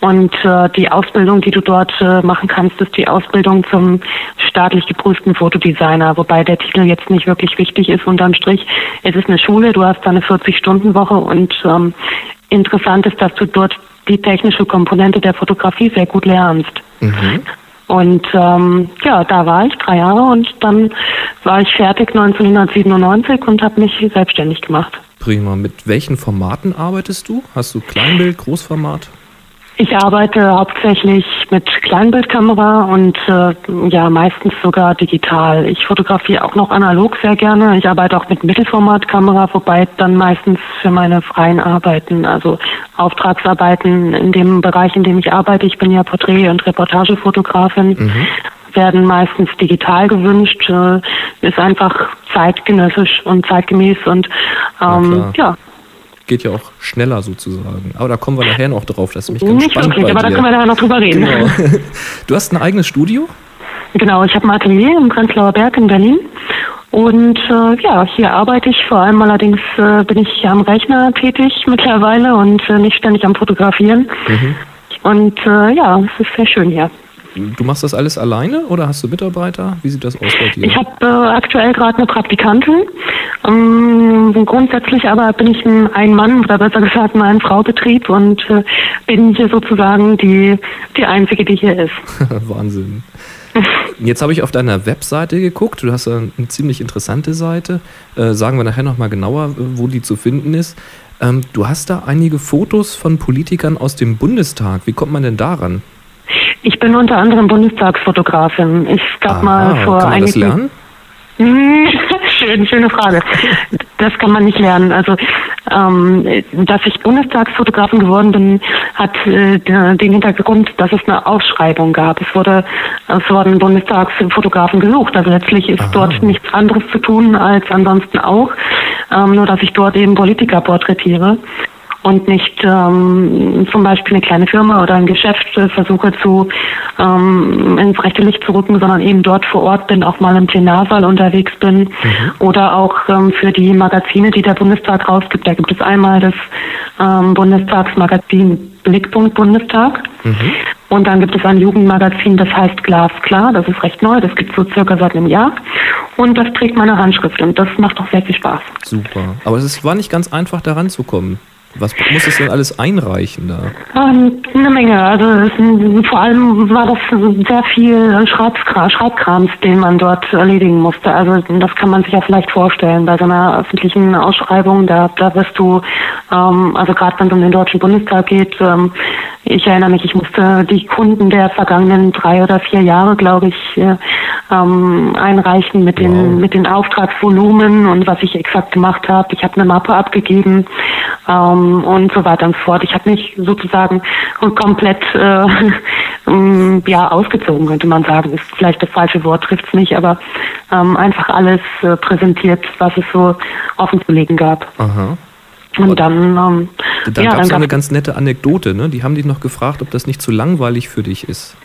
F: Und äh, die Ausbildung, die du dort äh, machen kannst, ist die Ausbildung zum staatlich geprüften Fotodesigner, wobei der Titel jetzt nicht wirklich wichtig ist unterm Strich. Es ist eine Schule, du hast da eine 40-Stunden-Woche und ähm, interessant ist, dass du dort die technische Komponente der Fotografie sehr gut lernst. Und ähm, ja, da war ich drei Jahre und dann war ich fertig 1997 und habe mich selbstständig gemacht.
E: Prima. Mit welchen Formaten arbeitest du? Hast du Kleinbild, Großformat?
F: Ich arbeite hauptsächlich mit Kleinbildkamera und äh, ja meistens sogar digital. Ich fotografiere auch noch analog sehr gerne. Ich arbeite auch mit Mittelformatkamera, wobei dann meistens für meine freien Arbeiten, also Auftragsarbeiten in dem Bereich, in dem ich arbeite, ich bin ja Porträt- und Reportagefotografin, werden meistens digital gewünscht. Äh, ist einfach zeitgenössisch und zeitgemäß und ähm, ja,
E: Geht ja auch schneller sozusagen. Aber da kommen wir nachher noch drauf. Das ist nämlich ganz
F: nicht
E: spannend
F: wirklich, aber da können wir nachher noch drüber reden.
E: Genau. Du hast ein eigenes Studio?
F: Genau, ich habe ein Atelier im Prenzlauer Berg in Berlin. Und äh, ja, hier arbeite ich vor allem allerdings äh, bin ich am Rechner tätig mittlerweile und äh, nicht ständig am Fotografieren. Und äh, ja, es ist sehr schön hier.
E: Du machst das alles alleine oder hast du Mitarbeiter? Wie sieht das aus bei dir?
F: Ich habe äh, aktuell gerade eine Praktikantin. Ähm, grundsätzlich aber bin ich ein Ein-Mann oder besser gesagt ein Ein-Frau-Betrieb und äh, bin hier sozusagen die, die Einzige, die hier ist.
E: Wahnsinn. Jetzt habe ich auf deiner Webseite geguckt. Du hast eine ziemlich interessante Seite. Äh, sagen wir nachher nochmal genauer, wo die zu finden ist. Ähm, du hast da einige Fotos von Politikern aus dem Bundestag. Wie kommt man denn daran?
F: Ich bin unter anderem Bundestagsfotografin. Ich gab mal vor
E: kann man das lernen?
F: Schön, schöne Frage. das kann man nicht lernen. Also, ähm, dass ich Bundestagsfotografin geworden bin, hat äh, den Hintergrund, dass es eine Ausschreibung gab. Es wurde, es wurden Bundestagsfotografen gesucht. Also letztlich ist Aha. dort nichts anderes zu tun als ansonsten auch, ähm, nur dass ich dort eben Politiker porträtiere und nicht ähm, zum Beispiel eine kleine Firma oder ein Geschäft äh, versuche zu ähm, ins rechte Licht zu rücken, sondern eben dort vor Ort bin, auch mal im Plenarsaal unterwegs bin mhm. oder auch ähm, für die Magazine, die der Bundestag rausgibt. Da gibt es einmal das ähm, Bundestagsmagazin Blickpunkt Bundestag. Mhm. Und dann gibt es ein Jugendmagazin, das heißt Glasklar. Das ist recht neu. Das gibt es so circa seit einem Jahr. Und das trägt meine Handschrift. Und das macht auch sehr viel Spaß.
E: Super. Aber es war nicht ganz einfach, da ranzukommen. Was muss es denn alles einreichen da?
F: Ähm, eine Menge. Also vor allem war das sehr viel Schreibkram, Schreibkrams, den man dort erledigen musste. Also das kann man sich ja vielleicht vorstellen bei so einer öffentlichen Ausschreibung. Da, da wirst du, ähm, also gerade wenn es um den Deutschen Bundestag geht, ähm, ich erinnere mich, ich musste die Kunden der vergangenen drei oder vier Jahre, glaube ich, äh, ähm, einreichen mit den wow. mit den Auftragsvolumen und was ich exakt gemacht habe. Ich habe eine Mappe abgegeben. Ähm, ähm, und so weiter und so fort. Ich habe mich sozusagen komplett äh, ähm, ja ausgezogen, könnte man sagen. Ist vielleicht das falsche Wort, trifft es nicht, aber ähm, einfach alles äh, präsentiert, was es so offenzulegen gab. Aha.
E: Und dann, ähm, da ja, gab es eine ganz nette Anekdote, ne? Die haben dich noch gefragt, ob das nicht zu langweilig für dich ist.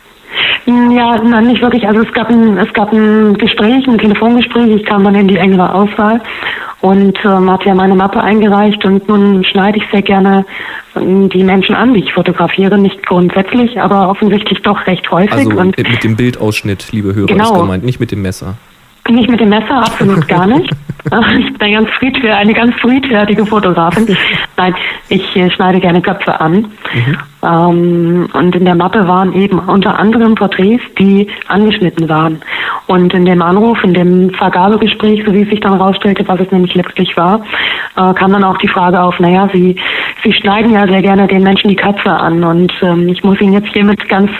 F: Ja, nein, nicht wirklich. Also es gab ein, es gab ein Gespräch, ein Telefongespräch. Ich kam dann in die engere Auswahl und ähm, habe ja meine Mappe eingereicht und nun schneide ich sehr gerne ähm, die Menschen an, die ich fotografiere, nicht grundsätzlich, aber offensichtlich doch recht häufig.
E: Also und mit dem Bildausschnitt, liebe Hörer, genau. ist gemeint, nicht mit dem Messer.
F: Nicht mit dem Messer, absolut gar nicht. Ich bin eine ganz, friedfer eine ganz friedfertige Fotografin. Nein, ich äh, schneide gerne Köpfe an. Mhm. Ähm, und in der Mappe waren eben unter anderem Porträts, die angeschnitten waren. Und in dem Anruf, in dem Vergabegespräch, so wie es sich dann herausstellte, was es nämlich letztlich war, äh, kam dann auch die Frage auf, naja, Sie, Sie schneiden ja sehr gerne den Menschen die Katze an. Und ähm, ich muss Ihnen jetzt hiermit ganz,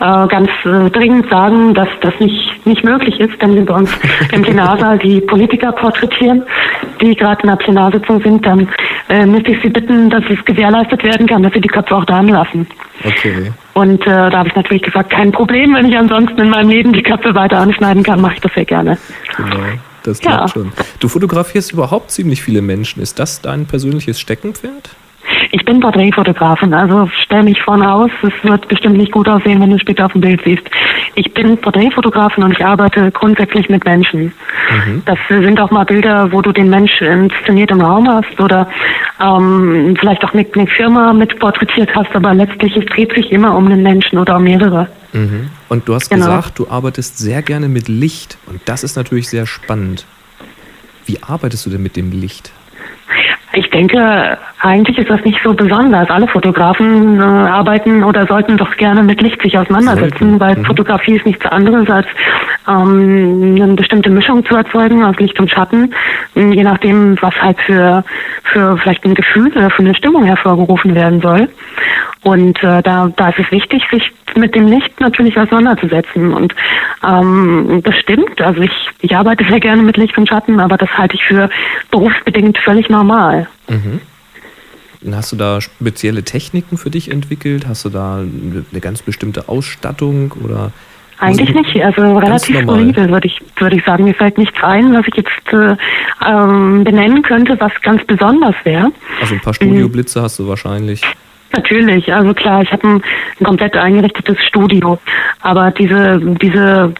F: äh, ganz äh, dringend sagen, dass das nicht, nicht möglich ist, denn wir bei uns im Plenarsaal die Politiker porträtieren, die gerade in der Plenarsitzung sind, dann äh, müsste ich Sie bitten, dass es gewährleistet werden kann, dass Sie die Köpfe auch da lassen. Okay. Und äh, da habe ich natürlich gesagt, kein Problem, wenn ich ansonsten in meinem Leben die Köpfe weiter anschneiden kann, mache ich das sehr gerne.
E: Genau. Das klappt ja. schon. Du fotografierst überhaupt ziemlich viele Menschen. Ist das dein persönliches Steckenpferd?
F: Ich bin Porträtfotografin, also stell mich vorne aus. Es wird bestimmt nicht gut aussehen, wenn du später auf dem Bild siehst. Ich bin Porträtfotografin und ich arbeite grundsätzlich mit Menschen. Mhm. Das sind auch mal Bilder, wo du den Mensch inszeniert im Raum hast oder ähm, vielleicht auch eine, eine Firma mit porträtiert hast, aber letztlich es dreht sich immer um einen Menschen oder um mehrere.
E: Mhm. Und du hast genau. gesagt, du arbeitest sehr gerne mit Licht und das ist natürlich sehr spannend. Wie arbeitest du denn mit dem Licht?
F: Ich denke, eigentlich ist das nicht so besonders. Alle Fotografen äh, arbeiten oder sollten doch gerne mit Licht sich auseinandersetzen, sollten. weil mhm. Fotografie ist nichts anderes als ähm, eine bestimmte Mischung zu erzeugen aus Licht und Schatten, je nachdem, was halt für, für vielleicht ein Gefühl oder für eine Stimmung hervorgerufen werden soll. Und äh, da, da ist es wichtig, sich mit dem Licht natürlich auseinanderzusetzen. Und ähm, das stimmt. Also ich, ich arbeite sehr gerne mit Licht und Schatten, aber das halte ich für berufsbedingt völlig normal. Mhm.
E: Hast du da spezielle Techniken für dich entwickelt? Hast du da eine ganz bestimmte Ausstattung oder?
F: Eigentlich nicht, also relativ solide, würde ich, würde ich sagen. Mir fällt nichts ein, was ich jetzt äh, ähm, benennen könnte, was ganz besonders wäre.
E: Also ein paar Studioblitze hast du wahrscheinlich.
F: Natürlich, also klar, ich habe ein, ein, komplett eingerichtetes Studio, aber diese diese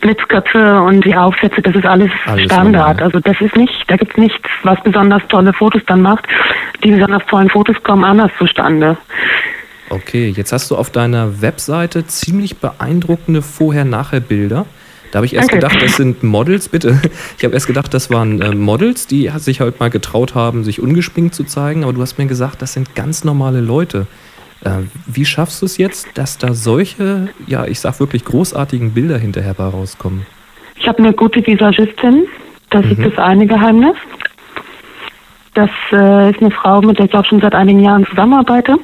F: Blitzköpfe und die Aufsätze, das ist alles, alles Standard. Normal. Also das ist nicht, da gibt's nichts, was besonders tolle Fotos dann macht. Die besonders tollen Fotos kommen anders zustande.
E: Okay, jetzt hast du auf deiner Webseite ziemlich beeindruckende Vorher-Nachher-Bilder. Da habe ich erst Danke. gedacht, das sind Models, bitte. Ich habe erst gedacht, das waren äh, Models, die sich halt mal getraut haben, sich ungeschminkt zu zeigen. Aber du hast mir gesagt, das sind ganz normale Leute. Äh, wie schaffst du es jetzt, dass da solche, ja, ich sag wirklich großartigen Bilder hinterher bei rauskommen?
F: Ich habe eine gute Visagistin. Das mhm. ist das eine Geheimnis. Das äh, ist eine Frau, mit der ich auch schon seit einigen Jahren zusammenarbeite.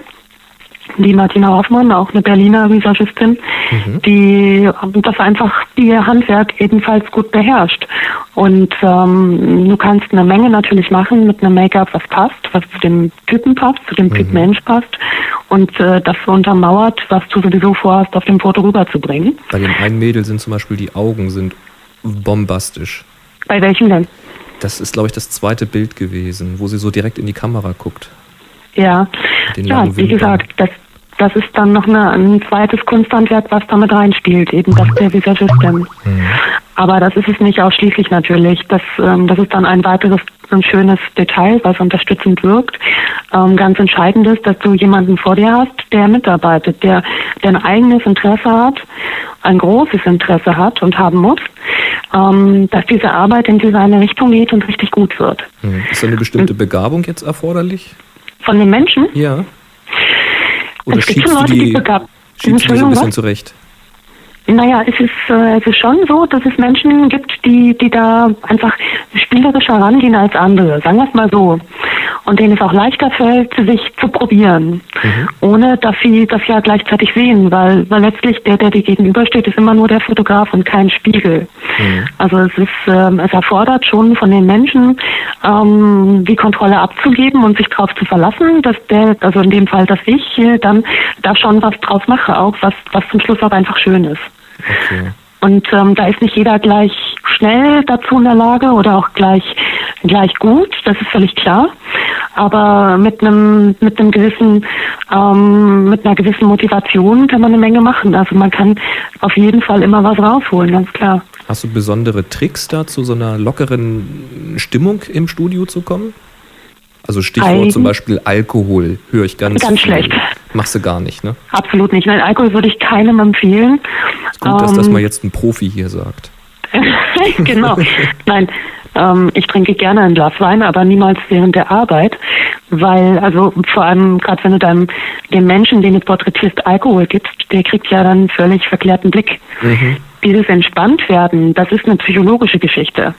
F: Die Martina Hoffmann, auch eine Berliner Visagistin, mhm. die das einfach ihr Handwerk ebenfalls gut beherrscht. Und ähm, du kannst eine Menge natürlich machen mit einem Make-up, was passt, was zu dem Typen passt, zu dem Typ mhm. Mensch passt und äh, das untermauert, was du sowieso vorhast, auf dem Foto rüberzubringen.
E: Bei dem einen Mädel sind zum Beispiel die Augen sind bombastisch.
F: Bei welchem denn?
E: Das ist, glaube ich, das zweite Bild gewesen, wo sie so direkt in die Kamera guckt.
F: Ja, ja wie gesagt, das, das ist dann noch eine, ein zweites Kunsthandwerk, was damit reinspielt, eben das der Visagistin. Mhm. Aber das ist es nicht ausschließlich natürlich. Das, ähm, das ist dann ein weiteres ein schönes Detail, was unterstützend wirkt. Ähm, ganz entscheidend ist, dass du jemanden vor dir hast, der mitarbeitet, der, der ein eigenes Interesse hat, ein großes Interesse hat und haben muss, ähm, dass diese Arbeit in diese eine Richtung geht und richtig gut wird.
E: Mhm. Ist eine bestimmte Begabung jetzt erforderlich?
F: Von den Menschen?
E: Ja.
F: Oder es gibt schon Leute, die, die begabt
E: sind. so ein bisschen was? zurecht?
F: Naja, es ist, äh, es ist schon so, dass es Menschen gibt, die, die da einfach spielerischer rangehen als andere, sagen wir es mal so. Und denen es auch leichter fällt, sich zu probieren, mhm. ohne dass sie das ja gleichzeitig sehen, weil, weil letztlich der, der dir gegenübersteht, ist immer nur der Fotograf und kein Spiegel. Mhm. Also es ist, ähm, es erfordert schon von den Menschen, ähm, die Kontrolle abzugeben und sich darauf zu verlassen, dass der, also in dem Fall, dass ich äh, dann da schon was draus mache, auch was, was zum Schluss auch einfach schön ist. Okay. Und ähm, da ist nicht jeder gleich schnell dazu in der Lage oder auch gleich gleich gut, das ist völlig klar. Aber mit einem mit einem gewissen ähm, mit einer gewissen Motivation kann man eine Menge machen. Also man kann auf jeden Fall immer was rausholen, ganz klar.
E: Hast du besondere Tricks da zu so einer lockeren Stimmung im Studio zu kommen? Also Stichwort Eigen. zum Beispiel Alkohol höre ich ganz
F: Ganz viel. schlecht.
E: Machst du gar nicht, ne?
F: Absolut nicht. Nein, Alkohol würde ich keinem empfehlen.
E: Ist gut, ähm, dass das ähm, mal jetzt ein Profi hier sagt.
F: genau. Nein, ähm, ich trinke gerne ein Glas Wein, aber niemals während der Arbeit, weil, also vor allem gerade wenn du deinem dem Menschen, den du porträtierst, Alkohol gibst, der kriegt ja dann einen völlig verklärten Blick. Mhm dieses Entspanntwerden, das ist eine psychologische Geschichte.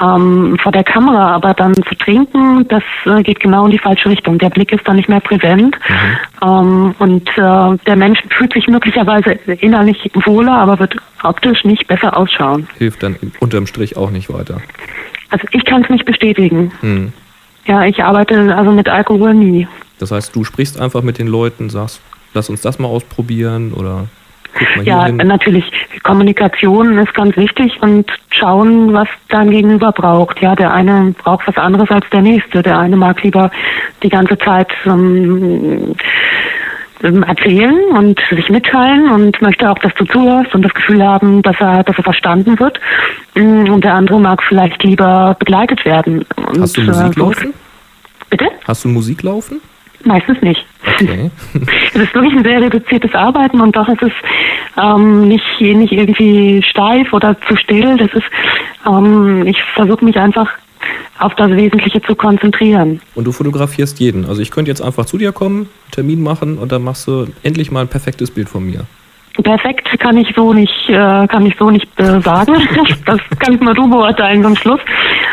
F: Ähm, vor der Kamera aber dann zu trinken, das äh, geht genau in die falsche Richtung. Der Blick ist dann nicht mehr präsent mhm. ähm, und äh, der Mensch fühlt sich möglicherweise innerlich wohler, aber wird optisch nicht besser ausschauen.
E: Hilft dann unterm Strich auch nicht weiter.
F: Also ich kann es nicht bestätigen. Mhm. Ja, ich arbeite also mit Alkohol nie.
E: Das heißt, du sprichst einfach mit den Leuten, sagst, lass uns das mal ausprobieren oder
F: ja, hin. natürlich. Kommunikation ist ganz wichtig und schauen, was dein Gegenüber braucht. Ja, der eine braucht was anderes als der nächste. Der eine mag lieber die ganze Zeit ähm, erzählen und sich mitteilen und möchte auch, dass du zuhörst und das Gefühl haben, dass er, dass er verstanden wird. Mm, und der andere mag vielleicht lieber begleitet werden. Und,
E: Hast du Musik äh, laufen?
F: Bitte?
E: Hast du Musik laufen?
F: Meistens nicht. Okay. es ist wirklich ein sehr reduziertes Arbeiten und doch ist es ähm, nicht, nicht irgendwie steif oder zu still. Das ist, ähm, ich versuche mich einfach auf das Wesentliche zu konzentrieren.
E: Und du fotografierst jeden. Also ich könnte jetzt einfach zu dir kommen, Termin machen und dann machst du endlich mal ein perfektes Bild von mir.
F: Perfekt kann ich so nicht, äh, kann ich so nicht äh, sagen. das kannst nur du beurteilen zum Schluss.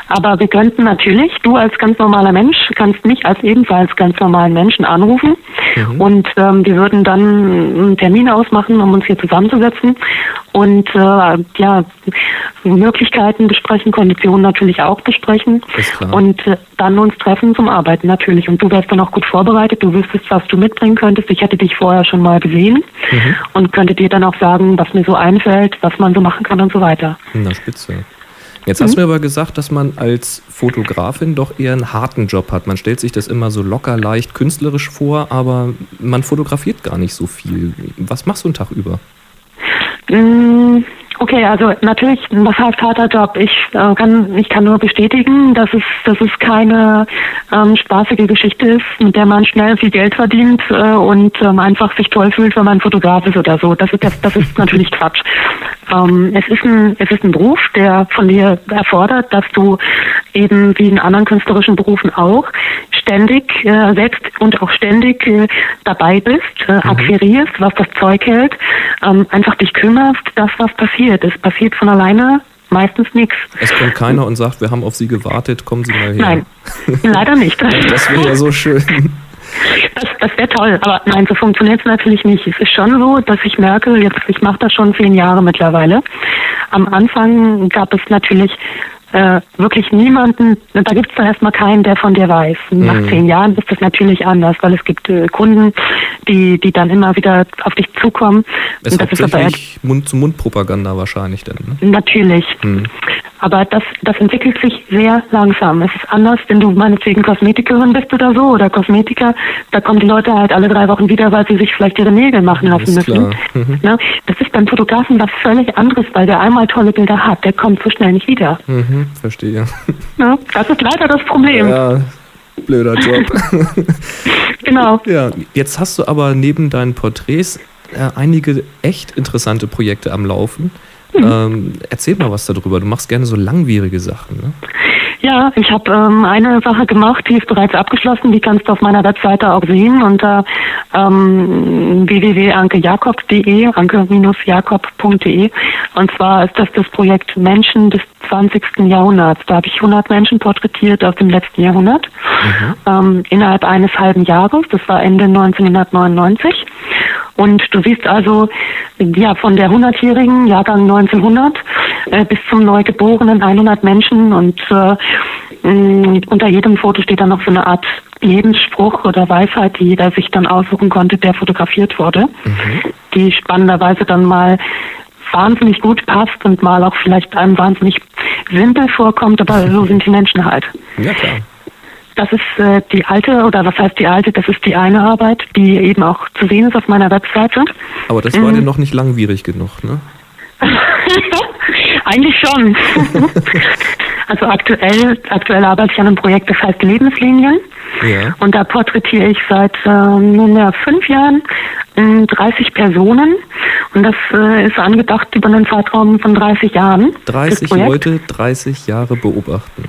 F: Aber wir könnten natürlich, du als ganz normaler Mensch, kannst mich als ebenfalls ganz normalen Menschen anrufen mhm. und ähm, wir würden dann einen Termin ausmachen, um uns hier zusammenzusetzen und äh, ja Möglichkeiten besprechen, Konditionen natürlich auch besprechen und äh, dann uns treffen zum Arbeiten natürlich. Und du wärst dann auch gut vorbereitet, du wüsstest, was du mitbringen könntest. Ich hätte dich vorher schon mal gesehen mhm. und könnte dir dann auch sagen, was mir so einfällt, was man so machen kann und so weiter.
E: Na, spitze. Jetzt hast du mir aber gesagt, dass man als Fotografin doch eher einen harten Job hat. Man stellt sich das immer so locker, leicht, künstlerisch vor, aber man fotografiert gar nicht so viel. Was machst du einen Tag über?
F: Mm, okay, also natürlich, was heißt harter Job? Ich äh, kann, ich kann nur bestätigen, dass es, dass es keine ähm, spaßige Geschichte ist, mit der man schnell viel Geld verdient äh, und ähm, einfach sich toll fühlt, wenn man Fotograf ist oder so. Das ist, das, das ist natürlich Quatsch. Ähm, es ist ein, es ist ein Beruf, der von dir erfordert, dass du eben wie in anderen künstlerischen Berufen auch ständig äh, selbst und auch ständig äh, dabei bist, äh, mhm. akquirierst, was das Zeug hält, ähm, einfach dich kümmerst, dass was passiert. Es passiert von alleine meistens nichts.
E: Es kommt keiner und sagt, wir haben auf Sie gewartet, kommen Sie mal her.
F: Nein, leider nicht.
E: das wäre ja so schön.
F: Das, das wäre toll, aber nein, so funktioniert es natürlich nicht. Es ist schon so, dass ich merke, jetzt ich mache das schon zehn Jahre mittlerweile. Am Anfang gab es natürlich äh, wirklich niemanden, da gibt es da erstmal keinen, der von dir weiß. Nach
E: Mhm.
F: zehn Jahren ist das natürlich anders, weil es gibt äh, Kunden, die, die dann immer wieder auf dich zukommen.
E: Es ist
F: Und das ist aber
E: hauptsächlich Mund-zu-Mund-Propaganda wahrscheinlich dann. Ne?
F: Natürlich.
E: Hm.
F: Aber das, das entwickelt sich sehr langsam. Es ist anders, wenn du meinetwegen Kosmetikerin bist oder so oder Kosmetiker. Da kommen die Leute halt alle drei Wochen wieder, weil sie sich vielleicht ihre Nägel machen lassen müssen.
E: Mhm.
F: Ne? Das ist beim Fotografen was völlig anderes, weil der einmal tolle Bilder hat. Der kommt so schnell nicht wieder.
E: Mhm, verstehe.
F: Ne? Das ist leider das Problem.
E: Ja, blöder Job.
F: Genau.
E: ja, jetzt hast du aber neben deinen Porträts äh, einige echt interessante Projekte am Laufen.
F: Mhm.
E: Ähm, erzähl mal was darüber. Du machst gerne so langwierige Sachen. Ne?
F: Ja, ich habe ähm, eine Sache gemacht, die ist bereits abgeschlossen, die kannst du auf meiner Webseite auch sehen unter ähm, www.ankejakob.de, anke-jakob.de und zwar ist das das Projekt Menschen des 20. Jahrhunderts. Da habe ich 100 Menschen porträtiert aus dem letzten Jahrhundert ähm, innerhalb eines halben Jahres, das war Ende 1999 und du siehst also ja von der 100-jährigen Jahrgang 1900 äh, bis zum Neugeborenen 100 Menschen und äh, unter jedem Foto steht dann noch so eine Art Lebensspruch oder Weisheit, die jeder sich dann aussuchen konnte, der fotografiert wurde, die spannenderweise dann mal wahnsinnig gut passt und mal auch vielleicht einem wahnsinnig simpel vorkommt, aber so sind die Menschen halt.
E: Ja, klar.
F: Das ist äh, die alte, oder was heißt die alte? Das ist die eine Arbeit, die eben auch zu sehen ist auf meiner Webseite.
E: Aber das
F: Mhm.
E: war dir noch nicht langwierig genug, ne?
F: Eigentlich schon. also aktuell, aktuell arbeite ich an einem Projekt, das heißt Lebenslinien.
E: Ja.
F: Und da porträtiere ich seit äh, nunmehr fünf Jahren äh, 30 Personen. Und das äh, ist angedacht über einen Zeitraum von 30 Jahren. das
E: 30
F: Projekt.
E: Leute, 30 Jahre beobachten.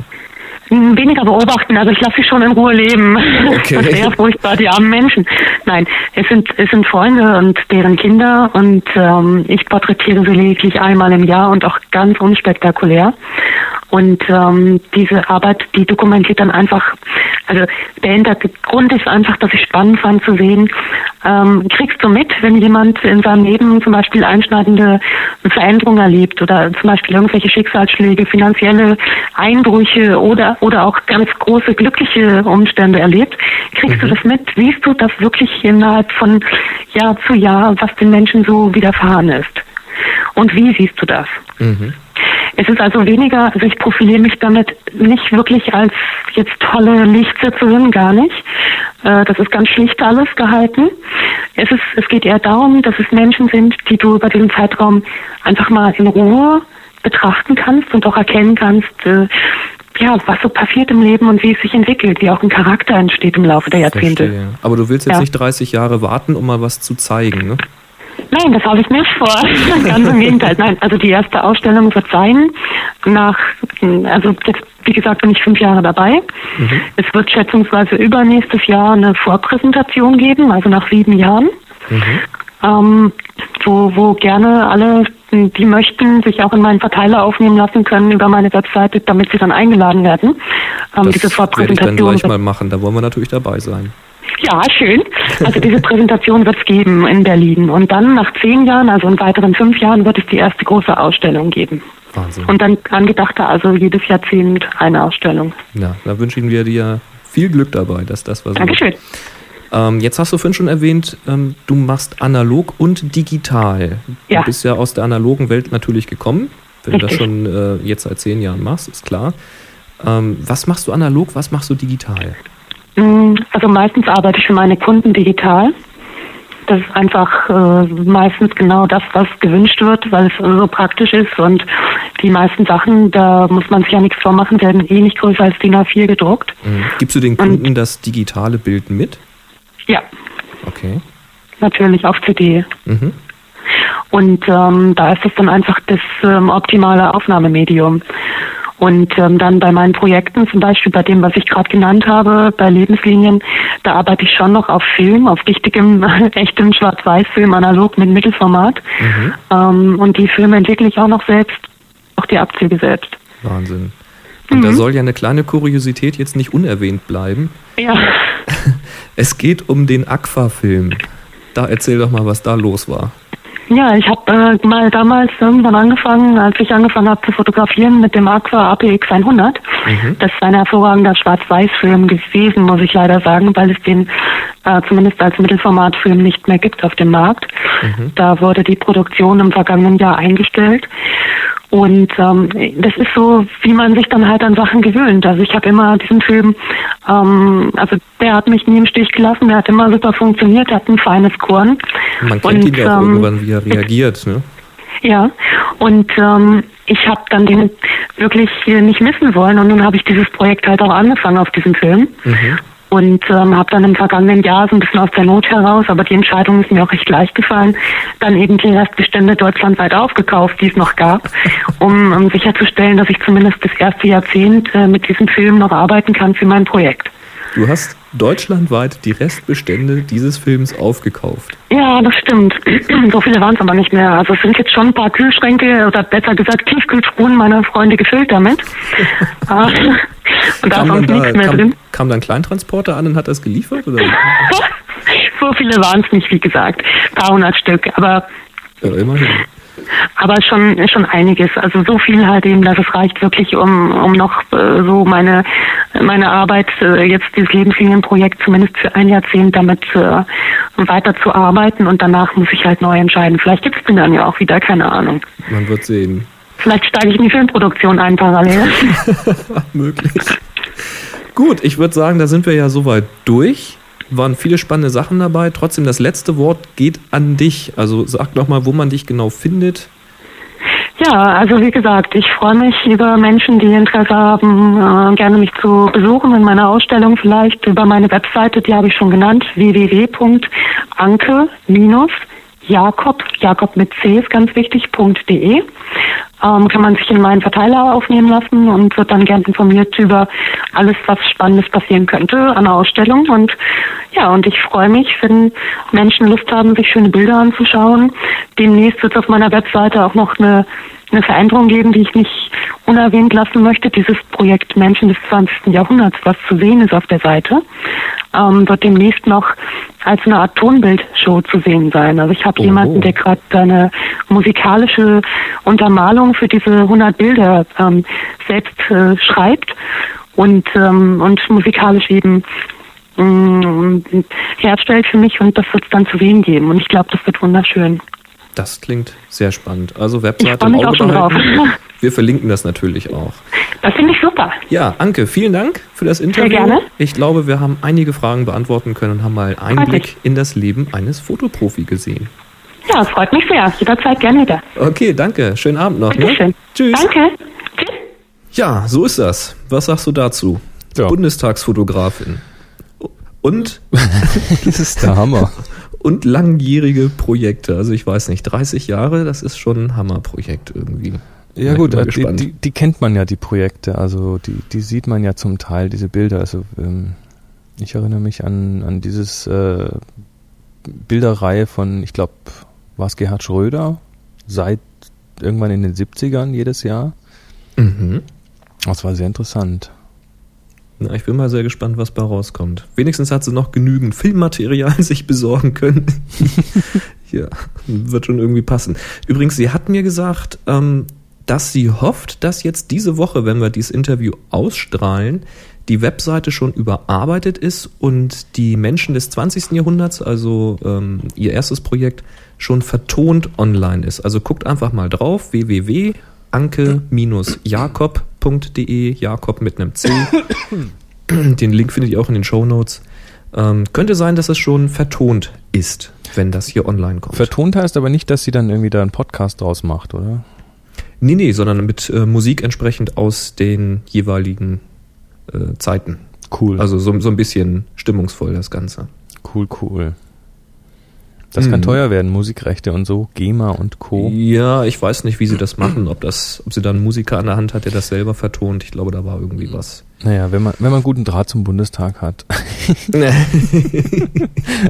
F: Weniger beobachten, also ich lasse sie schon in Ruhe leben.
E: Okay.
F: Das ist eher furchtbar, die armen Menschen. Nein, es sind, es sind Freunde und deren Kinder und ähm, ich porträtiere sie lediglich einmal im Jahr und auch ganz unspektakulär. Und ähm, diese Arbeit, die dokumentiert dann einfach, also der Hintergrund ist einfach, dass ich spannend fand zu sehen, ähm, kriegst du mit, wenn jemand in seinem Leben zum Beispiel einschneidende Veränderungen erlebt oder zum Beispiel irgendwelche Schicksalsschläge, finanzielle Einbrüche oder, oder auch ganz große glückliche Umstände erlebt, kriegst du das mit, siehst du das wirklich innerhalb von Jahr zu Jahr, was den Menschen so widerfahren ist. Und wie siehst du das?
E: Mhm.
F: Es ist also weniger, also ich profiliere mich damit nicht wirklich als jetzt tolle Lichtsetzerin, gar nicht. Äh, Das ist ganz schlicht alles gehalten. Es, ist, es geht eher darum, dass es Menschen sind, die du über diesen Zeitraum einfach mal in Ruhe betrachten kannst und auch erkennen kannst, äh, ja, was so passiert im Leben und wie es sich entwickelt, wie auch ein Charakter entsteht im Laufe der Jahrzehnte.
E: Verstehe. Aber du willst jetzt
F: Ja.
E: nicht 30 Jahre warten, um mal was zu zeigen, ne?
F: Nein, das habe ich nicht vor. Ganz im Gegenteil. Nein, also die erste Ausstellung wird sein. Nach, also jetzt, wie gesagt, bin ich fünf Jahre dabei. Es wird schätzungsweise übernächstes Jahr eine Vorpräsentation geben, also nach sieben Jahren. Ähm, wo, wo gerne alle, die möchten, sich auch in meinen Verteiler aufnehmen lassen können über meine Webseite, damit sie dann eingeladen werden. Ähm,
E: Das
F: diese
E: werde ich dann gleich mal machen. Da wollen wir natürlich dabei sein.
F: ja, schön. Also diese Präsentation wird es geben in Berlin. Und dann nach zehn Jahren, also in weiteren fünf Jahren, wird es die erste große Ausstellung geben.
E: Wahnsinn.
F: Und dann angedachte also jedes Jahrzehnt eine Ausstellung.
E: Ja, da wünschen wir dir viel Glück dabei, dass das was wird. Ähm, jetzt hast du vorhin schon erwähnt, ähm, du machst analog und digital.
F: Ja.
E: Du bist ja aus der analogen Welt natürlich gekommen. Wenn du das
F: Richtig.
E: schon äh, jetzt seit zehn Jahren machst, ist klar. Ähm, was machst du analog, was machst du digital?
F: Mm, Also meistens arbeite ich für meine Kunden digital. Das ist einfach äh, meistens genau das, was gewünscht wird, weil es so praktisch ist und die meisten Sachen, da muss man sich ja nichts vormachen, werden eh nicht größer als DIN A4 gedruckt.
E: Mhm. Gibst du den Kunden das digitale Bild mit?
F: Ja,
E: Okay.
F: natürlich auf CD.
E: Mhm.
F: Und ähm, da ist es dann einfach das ähm, optimale Aufnahmemedium. Und ähm, dann bei meinen Projekten, zum Beispiel bei dem, was ich gerade genannt habe, bei Lebenslinien, da arbeite ich schon noch auf Film, auf richtigem, echtem Schwarz-Weiß-Film, analog mit Mittelformat. Ähm, und die Filme entwickle ich auch noch selbst, auch die Abzüge selbst.
E: Wahnsinn. Und
F: Mhm.
E: da soll ja eine kleine Kuriosität jetzt nicht unerwähnt bleiben.
F: Ja,
E: Es geht um den Aqua-Film. Da erzähl doch mal, was da los war.
F: Ja, ich habe äh, mal damals irgendwann angefangen, als ich angefangen habe zu fotografieren mit dem Aqua APX 100. Mhm. Das ist ein hervorragender Schwarz-Weiß-Film gewesen, muss ich leider sagen, weil es den äh, zumindest als Mittelformatfilm nicht mehr gibt auf dem Markt. Mhm. Da wurde die Produktion im vergangenen Jahr eingestellt. Und ähm, das ist so, wie man sich dann halt an Sachen gewöhnt. Also ich habe immer diesen Film, ähm, also der hat mich nie im Stich gelassen, der hat immer super funktioniert, der hat ein feines Korn.
E: Man kennt und, ihn ja auch ähm, irgendwann, wie er reagiert, ne?
F: Ja, und ähm, ich habe dann den wirklich nicht missen wollen und nun habe ich dieses Projekt halt auch angefangen auf diesem Film. Mhm und ähm, habe dann im vergangenen Jahr so ein bisschen aus der Not heraus, aber die Entscheidung ist mir auch recht leicht gefallen, dann eben die Restbestände deutschlandweit aufgekauft, die es noch gab, um, um sicherzustellen, dass ich zumindest das erste Jahrzehnt äh, mit diesem Film noch arbeiten kann für mein Projekt.
E: Du hast deutschlandweit die Restbestände dieses Films aufgekauft.
F: Ja, das stimmt. so viele waren es aber nicht mehr. Also es sind jetzt schon ein paar Kühlschränke oder besser gesagt Tiefkühltruhen meiner Freunde gefüllt damit. Ah,
E: und da ist sonst nichts mehr kam, drin. Kam dann Kleintransporter an und hat das geliefert? Oder?
F: so viele waren es nicht, wie gesagt. Ein paar hundert Stück. Aber ja, immerhin. Aber schon, schon einiges. Also so viel halt eben, dass es reicht wirklich, um, um noch äh, so meine, meine Arbeit, äh, jetzt dieses Lebenslinienprojekt zumindest für ein Jahrzehnt damit äh, weiterzuarbeiten und danach muss ich halt neu entscheiden. Vielleicht gibt es den dann ja auch wieder, keine Ahnung.
E: Man wird sehen.
F: Vielleicht steige ich in die Filmproduktion ein parallel.
E: Möglich. Gut, ich würde sagen, da sind wir ja soweit durch waren viele spannende Sachen dabei. Trotzdem, das letzte Wort geht an dich. Also sag doch mal, wo man dich genau findet.
F: Ja, also wie gesagt, ich freue mich über Menschen, die Interesse haben, äh, gerne mich zu besuchen in meiner Ausstellung vielleicht über meine Webseite, die habe ich schon genannt, www.anke- Jakob, Jakob mit C ist ganz wichtig, .de. Ähm, kann man sich in meinen Verteiler aufnehmen lassen und wird dann gern informiert über alles, was Spannendes passieren könnte an der Ausstellung. Und ja, und ich freue mich, wenn Menschen Lust haben, sich schöne Bilder anzuschauen. Demnächst wird es auf meiner Webseite auch noch eine eine Veränderung geben, die ich nicht unerwähnt lassen möchte. Dieses Projekt Menschen des 20. Jahrhunderts, was zu sehen ist auf der Seite, ähm, wird demnächst noch als eine Art Tonbildshow zu sehen sein. Also ich habe jemanden, der gerade eine musikalische Untermalung für diese 100 Bilder ähm, selbst äh, schreibt und, ähm, und musikalisch eben mm, herstellt für mich und das wird es dann zu sehen geben. Und ich glaube, das wird wunderschön.
E: Das klingt sehr spannend. Also Webseite im Auge behalten. Wir verlinken das natürlich auch.
F: Das finde ich super.
E: Ja, Anke, vielen Dank für das Interview. Sehr gerne. Ich glaube, wir haben einige Fragen beantworten können und haben mal Einblick in das Leben eines Fotoprofi gesehen.
F: Ja, freut mich sehr. Jederzeit gerne wieder.
E: Okay, danke. Schönen Abend noch. Ne?
F: Schön. Tschüss. Danke.
E: Tschüss. Ja, so ist das. Was sagst du dazu? Ja. Bundestagsfotografin. Und?
D: das ist der Hammer
E: und langjährige Projekte. Also ich weiß nicht, 30 Jahre, das ist schon ein Hammerprojekt irgendwie.
D: Ja gut, die, die, die, kennt man ja, die Projekte. Also die, die sieht man ja zum Teil, diese Bilder. Also ähm, ich erinnere mich an, an dieses äh, Bilderreihe von, ich glaube, war es Gerhard Schröder, seit irgendwann in den 70ern jedes Jahr. Mhm. Das war sehr interessant.
E: Na, ich bin mal sehr gespannt, was bei rauskommt. Wenigstens hat sie noch genügend Filmmaterial sich besorgen können. ja, wird schon irgendwie passen. Übrigens, sie hat mir gesagt, ähm, dass sie hofft, dass jetzt diese Woche, wenn wir dieses Interview ausstrahlen, die Webseite schon überarbeitet ist und die Menschen des 20. Jahrhunderts, also ähm, ihr erstes Projekt, schon vertont online ist. Also guckt einfach mal drauf, www.anke-jakob jakob.de, Jakob mit einem C. Den Link findet ihr auch in den Show Notes. Ähm, könnte sein, dass es schon vertont ist, wenn das hier online kommt.
D: Vertont heißt aber nicht, dass sie dann irgendwie da einen Podcast draus macht, oder?
E: Nee, nee, sondern mit äh, Musik entsprechend aus den jeweiligen äh, Zeiten.
D: Cool.
E: Also so, so ein bisschen stimmungsvoll das Ganze.
D: Cool, cool. Das hm. kann teuer werden, Musikrechte und so, GEMA und Co.
E: Ja, ich weiß nicht, wie sie das machen, ob das, ob sie da einen Musiker an der Hand hat, der das selber vertont. Ich glaube, da war irgendwie was.
D: Naja, wenn man, wenn man guten Draht zum Bundestag hat.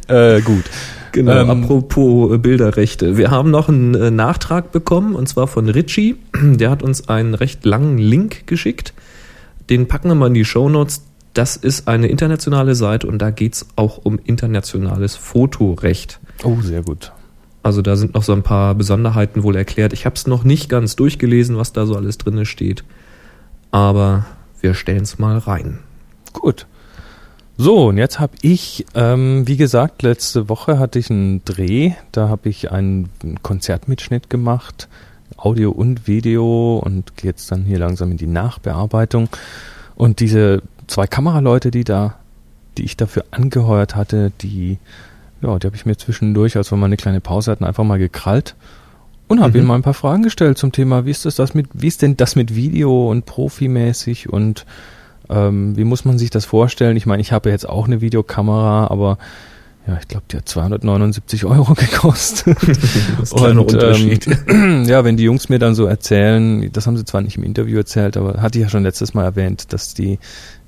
D: äh, gut.
E: Genau, ähm, apropos äh, Bilderrechte. Wir haben noch einen äh, Nachtrag bekommen, und zwar von Richie. Der hat uns einen recht langen Link geschickt. Den packen wir mal in die Show Notes das ist eine internationale Seite und da geht's auch um internationales Fotorecht.
D: Oh, sehr gut.
E: Also da sind noch so ein paar Besonderheiten wohl erklärt. Ich habe es noch nicht ganz durchgelesen, was da so alles drinne steht. Aber wir stellen es mal rein.
D: Gut. So, und jetzt habe ich, ähm, wie gesagt, letzte Woche hatte ich einen Dreh, da habe ich einen Konzertmitschnitt gemacht, Audio und Video und gehe jetzt dann hier langsam in die Nachbearbeitung. Und diese zwei Kameraleute, die da, die ich dafür angeheuert hatte, die, ja, die habe ich mir zwischendurch, als wir mal eine kleine Pause hatten, einfach mal gekrallt und habe
E: Mhm.
D: ihnen mal ein paar Fragen gestellt zum Thema, wie ist das, das mit, wie ist denn das mit Video und profimäßig und ähm, wie muss man sich das vorstellen? Ich meine, ich habe jetzt auch eine Videokamera, aber ja, ich glaube, die hat 279 Euro gekostet.
E: Das ist ein kleiner Unterschied.
D: Ähm, ja, wenn die Jungs mir dann so erzählen, das haben sie zwar nicht im Interview erzählt, aber hatte ich ja schon letztes Mal erwähnt, dass die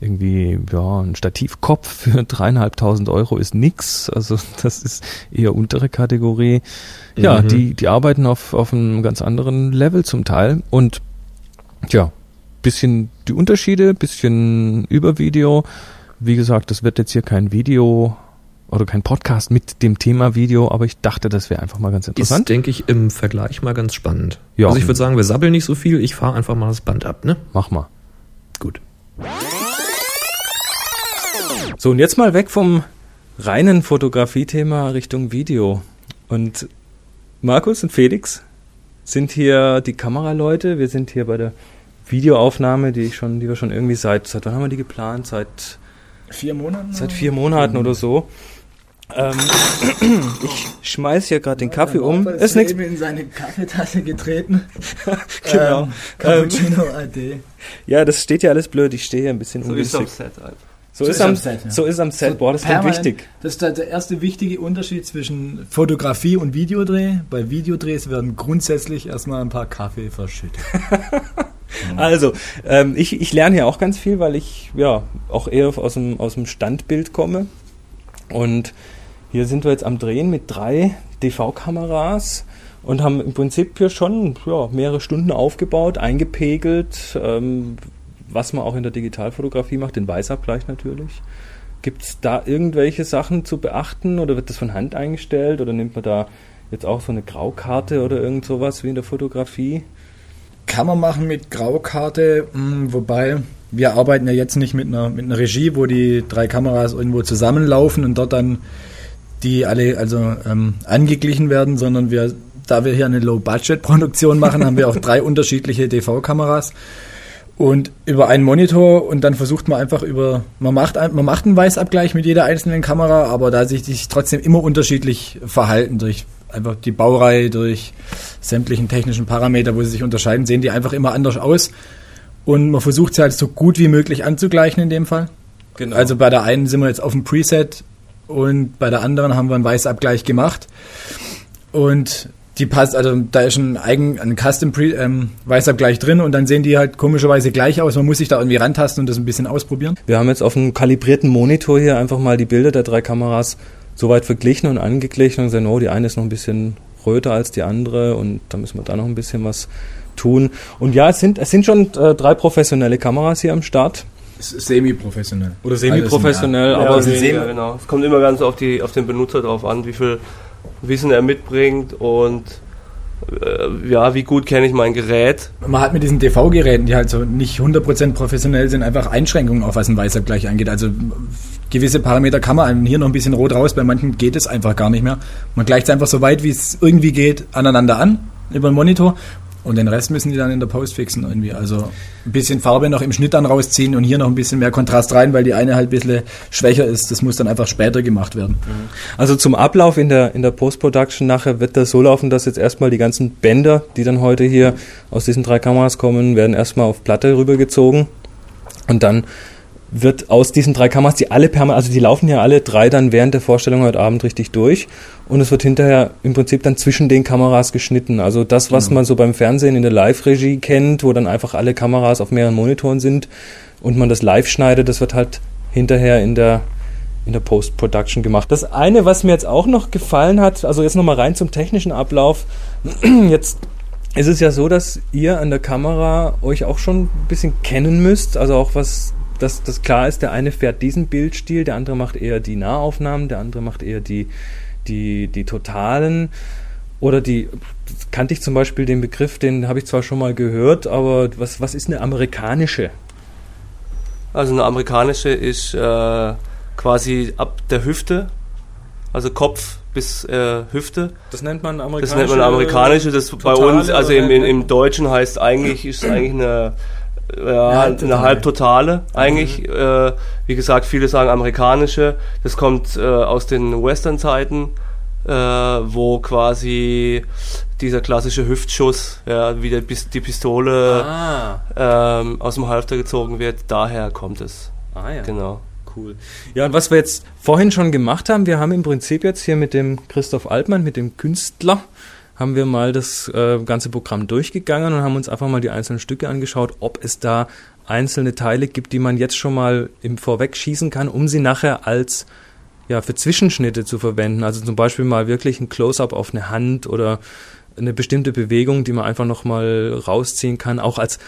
D: irgendwie, ja, ein Stativkopf für dreieinhalbtausend Euro ist nix. Also das ist eher untere Kategorie. Ja,
E: Mhm.
D: die, die arbeiten auf, auf einem ganz anderen Level zum Teil und ja, bisschen die Unterschiede, bisschen über Video. Wie gesagt, das wird jetzt hier kein Video oder kein Podcast mit dem Thema Video, aber ich dachte, das wäre einfach mal ganz
E: Ist,
D: interessant.
E: denke ich, im Vergleich mal ganz spannend.
D: Ja.
E: Also ich würde sagen, wir sabbeln nicht so viel. Ich fahre einfach mal das Band ab, ne?
D: Mach mal.
E: Gut.
D: So, und jetzt mal weg vom reinen Fotografie-Thema Richtung Video. Und Markus und Felix sind hier die Kameraleute. Wir sind hier bei der Videoaufnahme, die ich schon, die wir schon irgendwie seit, seit wann haben wir die geplant? Seit,
G: Vier Monaten?
D: seit vier Monaten oder so. Ähm, ich schmeiß hier gerade den Kaffee um. Ist nichts.
G: eben in seine Kaffeetasse getreten.
D: Genau.
G: Ähm, Cappuccino AD.
D: Ja, das steht ja alles blöd. Ich stehe hier ein bisschen
H: So ist. Set halt.
D: So, ist am Set. So ist am Set. Boah, das ist wichtig.
G: Das ist der, der erste wichtige Unterschied zwischen Fotografie und Videodreh. Bei Videodrehs werden grundsätzlich erstmal ein paar Kaffee verschüttet.
D: Also, ähm, ich, ich lerne hier auch ganz viel, weil ich ja auch eher aus dem, aus dem Standbild komme. Und hier sind wir jetzt am Drehen mit drei DV-Kameras und haben im Prinzip hier schon ja, mehrere Stunden aufgebaut, eingepegelt, ähm, was man auch in der Digitalfotografie macht, den Weißabgleich natürlich. Gibt es da irgendwelche Sachen zu beachten oder wird das von Hand eingestellt oder nimmt man da jetzt auch so eine Graukarte oder irgend sowas wie in der Fotografie?
G: Kann man machen mit Graukarte, mh, wobei wir arbeiten ja jetzt nicht mit einer, mit einer Regie, wo die drei Kameras irgendwo zusammenlaufen und dort dann die alle also ähm, angeglichen werden, sondern wir, da wir hier eine Low-Budget-Produktion machen, haben wir auch drei unterschiedliche DV-Kameras und über einen Monitor und dann versucht man einfach über, man macht, ein, man macht einen Weißabgleich mit jeder einzelnen Kamera, aber da sich die sich trotzdem immer unterschiedlich verhalten durch einfach die Baureihe, durch sämtlichen technischen Parameter, wo sie sich unterscheiden, sehen die einfach immer anders aus. Und man versucht sie halt so gut wie möglich anzugleichen in dem Fall.
D: Genau.
G: Also bei der einen sind wir jetzt auf dem Preset und bei der anderen haben wir einen Weißabgleich gemacht. Und die passt, also da ist ein eigen, ein Custom Pre, ähm, Weißabgleich drin und dann sehen die halt komischerweise gleich aus. Man muss sich da irgendwie rantasten und das ein bisschen ausprobieren.
D: Wir haben jetzt auf einem kalibrierten Monitor hier einfach mal die Bilder der drei Kameras soweit verglichen und angeglichen und gesagt, oh, die eine ist noch ein bisschen röter als die andere und da müssen wir da noch ein bisschen was tun. Und ja, es sind, es sind schon äh, drei professionelle Kameras hier am Start.
G: Semi-professionell.
D: Oder semi-professionell,
H: Ja,
D: aber
H: aber
D: sie,
H: weniger, genau. Es kommt immer ganz auf, die, auf den Benutzer drauf an, wie viel Wissen er mitbringt und äh, ja, wie gut kenne ich mein Gerät.
G: Man hat mit diesen DV-Geräten, die halt so nicht 100% professionell sind, einfach Einschränkungen auf was ein Weißabgleich angeht. Also gewisse Parameter kann man hier noch ein bisschen rot raus, bei manchen geht es einfach gar nicht mehr. Man gleicht es einfach so weit, wie es irgendwie geht, aneinander an, über den Monitor. Und den Rest müssen die dann in der Post fixen irgendwie. Also ein bisschen Farbe noch im Schnitt dann rausziehen und hier noch ein bisschen mehr Kontrast rein, weil die eine halt ein bisschen schwächer ist. Das muss dann einfach später gemacht werden.
D: Also zum Ablauf in der, in der Post-Production nachher wird das so laufen, dass jetzt erstmal die ganzen Bänder, die dann heute hier aus diesen drei Kameras kommen, werden erstmal auf Platte rübergezogen und dann wird aus diesen drei Kameras, die alle permanent, also die laufen ja alle drei dann während der Vorstellung heute Abend richtig durch und es wird hinterher im Prinzip dann zwischen den Kameras geschnitten. Also das, was man so beim Fernsehen in der Live-Regie kennt, wo dann einfach alle Kameras auf mehreren Monitoren sind und man das live schneidet, das wird halt hinterher in der in der Post-Production gemacht. Das eine, was mir jetzt auch noch gefallen hat, also jetzt nochmal rein zum technischen Ablauf. Jetzt ist es ja so, dass ihr an der Kamera euch auch schon ein bisschen kennen müsst, also auch was dass das klar ist, der eine fährt diesen Bildstil, der andere macht eher die Nahaufnahmen, der andere macht eher die, die, die totalen. Oder die, kannte ich zum Beispiel den Begriff, den habe ich zwar schon mal gehört, aber was, was ist eine amerikanische?
H: Also eine amerikanische ist äh, quasi ab der Hüfte, also Kopf bis äh, Hüfte.
D: Das nennt man
H: Das
D: amerikanische.
H: nennt man amerikanische. Das bei uns, also im, im, im Deutschen heißt eigentlich, ist eigentlich eine, ja, eine
G: Halbtotale.
H: halbtotale eigentlich. Äh, wie gesagt, viele sagen amerikanische. Das kommt äh, aus den Western-Zeiten, äh, wo quasi dieser klassische Hüftschuss, ja, wie der, Pis- die Pistole
D: Ah,
H: ähm, aus dem Halfter gezogen wird. Daher kommt es.
D: ah ja.
H: Genau.
D: Cool. Ja, und was wir jetzt vorhin schon gemacht haben, wir haben im Prinzip jetzt hier mit dem Christoph Altmann, mit dem Künstler, haben wir mal das äh, ganze Programm durchgegangen und haben uns einfach mal die einzelnen Stücke angeschaut, ob es da einzelne Teile gibt, die man jetzt schon mal im Vorweg schießen kann, um sie nachher als ja, für Zwischenschnitte zu verwenden. Also zum Beispiel mal wirklich ein Close-up auf eine Hand oder eine bestimmte Bewegung, die man einfach nochmal rausziehen kann, auch als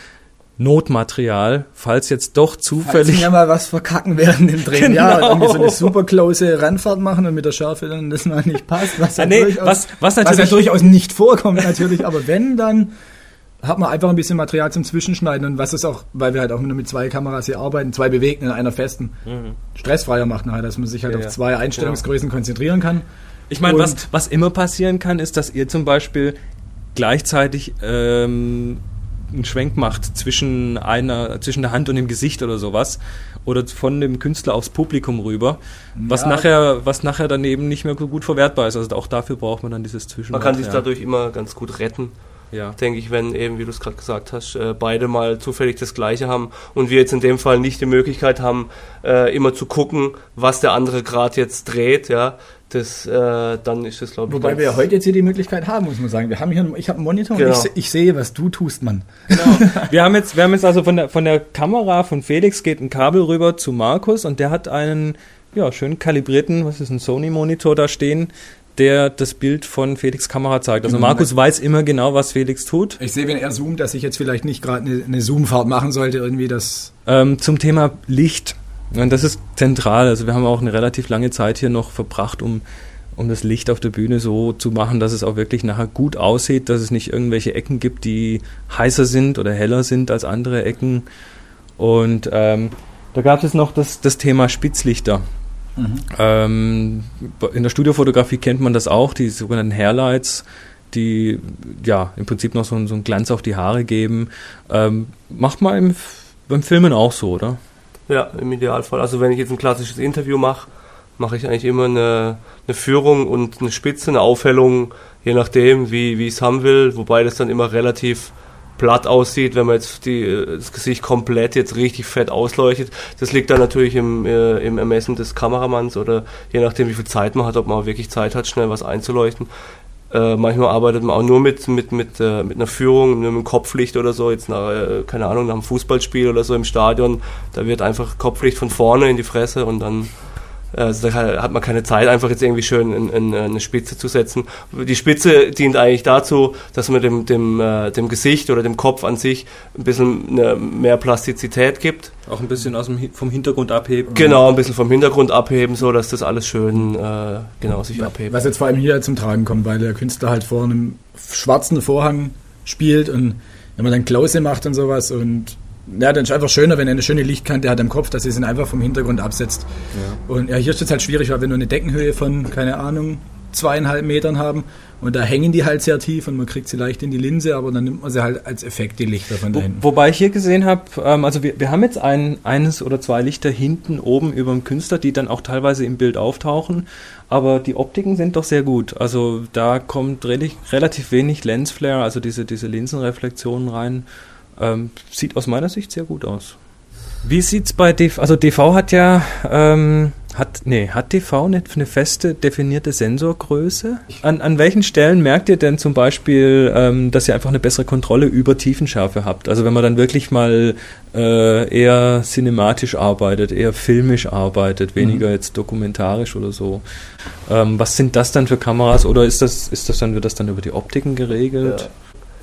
D: Notmaterial, falls jetzt doch
G: Falls wir
D: zufällig
G: ja mal was verkacken während dem Drehen. Ja,
D: Genau.
G: irgendwie so eine super close Rennfahrt machen und mit der Schärfe dann das mal nicht passt. Was ja,
D: nee,
G: durchaus,
D: was- was
G: was ja
D: natürlich-
G: durchaus nicht vorkommt natürlich, aber wenn, dann hat man einfach ein bisschen Material zum Zwischenschneiden und was ist auch, weil wir halt auch nur mit zwei Kameras hier arbeiten, zwei bewegten in einer festen, stressfreier macht nachher, dass man sich halt
D: Ja,
G: auf
D: ja.
G: zwei Einstellungsgrößen konzentrieren kann.
D: Ich meine, was, was immer passieren kann, ist, dass ihr zum Beispiel gleichzeitig ähm, einen Schwenk macht zwischen einer, zwischen der Hand und dem Gesicht oder sowas. Oder von dem Künstler aufs Publikum rüber, was
G: Ja.
D: nachher, was nachher dann eben nicht mehr so gut verwertbar ist. Also auch dafür braucht man dann dieses
H: Man
D: Zwischenmaterial.
H: kann sich dadurch immer ganz gut retten.
D: ja.
H: denke ich, wenn eben, wie du es gerade gesagt hast, äh, beide mal zufällig das Gleiche haben und wir jetzt in dem Fall nicht die Möglichkeit haben, äh, immer zu gucken, was der andere gerade jetzt dreht, ja, das, äh, dann ist das, glaube ich,
G: Wobei wir ja heute jetzt hier die Möglichkeit haben, muss man sagen. Wir haben hier, einen- ich habe einen Monitor
H: Genau.
G: und ich, se- ich sehe, was du tust, Mann.
D: Wir haben jetzt, wir haben jetzt also von der, von der Kamera von Felix geht ein Kabel rüber zu Markus und der hat einen, ja, schön kalibrierten, was ist ein Sony-Monitor da stehen, der das Bild von Felix Kamera zeigt. Also
G: Genau.
D: Markus weiß immer genau, was Felix tut.
G: Ich sehe, wenn er zoomt, dass ich jetzt vielleicht nicht gerade eine, eine Zoomfahrt machen sollte, irgendwie das.
D: Ähm, zum Thema Licht. Und das ist zentral. Also wir haben auch eine relativ lange Zeit hier noch verbracht, um, um das Licht auf der Bühne so zu machen, dass es auch wirklich nachher gut aussieht, dass es nicht irgendwelche Ecken gibt, die heißer sind oder heller sind als andere Ecken. Und ähm, da gab es noch das, das Thema Spitzlichter. Ähm, in der Studiofotografie kennt man das auch, die sogenannten Hairlights, die ja im Prinzip noch so, einen- so einen Glanz auf die Haare geben. Ähm, macht man im, beim Filmen auch so, oder?
H: Ja, im Idealfall. Also wenn ich jetzt ein klassisches Interview mache, mache ich eigentlich immer eine, eine Führung und eine Spitze, eine Aufhellung, je nachdem, wie, wie ich es haben will, wobei das dann immer relativ platt aussieht, wenn man jetzt die, das Gesicht komplett jetzt richtig fett ausleuchtet. Das liegt dann natürlich im, äh, im Ermessen des Kameramanns oder je nachdem, wie viel Zeit man hat, ob man auch wirklich Zeit hat, schnell was einzuleuchten. Äh, manchmal arbeitet man auch nur mit, mit, mit, äh, mit einer Führung, mit dem Kopflicht oder so, jetzt nach, äh, keine Ahnung, nach einem Fußballspiel oder so im Stadion, da wird einfach Kopflicht von vorne in die Fresse und dann also da hat man keine Zeit, einfach jetzt irgendwie schön in, in, eine Spitze zu setzen. Die Spitze dient eigentlich dazu, dass man dem, dem, äh, dem Gesicht oder dem Kopf an sich ein bisschen eine, mehr Plastizität gibt.
D: Auch ein bisschen aus dem, vom Hintergrund abheben.
H: Genau, ein bisschen vom Hintergrund abheben, so dass das alles schön äh, genau sich abhebt.
G: Was jetzt vor allem hier zum Tragen kommt, weil der Künstler halt vor einem schwarzen Vorhang spielt und wenn man dann Klause macht und sowas und ja, dann ist einfach schöner, wenn er eine schöne Lichtkante hat am Kopf, dass es ihn einfach vom Hintergrund absetzt. Und ja, hier ist es halt schwierig, weil wir nur eine Deckenhöhe von, keine Ahnung, zweieinhalb Metern haben und da hängen die halt sehr tief und man kriegt sie leicht in die Linse, aber dann nimmt man sie halt als Effekt, die Lichter von da
D: Wo,
G: hinten.
D: wobei ich hier gesehen habe, ähm, also wir, wir haben jetzt ein, eines oder zwei Lichter hinten oben über dem Künstler, die dann auch teilweise im Bild auftauchen, aber die Optiken sind doch sehr gut. Also da kommt relativ, relativ wenig Lensflare, also diese, diese Linsenreflexionen rein. Ähm, sieht aus meiner Sicht sehr gut aus. Wie sieht's bei DV, also DV hat ja, ähm, hat, nee, hat DV eine, eine feste definierte Sensorgröße? An, an welchen Stellen merkt ihr denn zum Beispiel, ähm, dass ihr einfach eine bessere Kontrolle über Tiefenschärfe habt? Also wenn man dann wirklich mal äh, eher cinematisch arbeitet, eher filmisch arbeitet, weniger jetzt dokumentarisch oder so. Ähm, was sind das dann für Kameras oder ist das, ist das dann, wird das dann über die Optiken geregelt?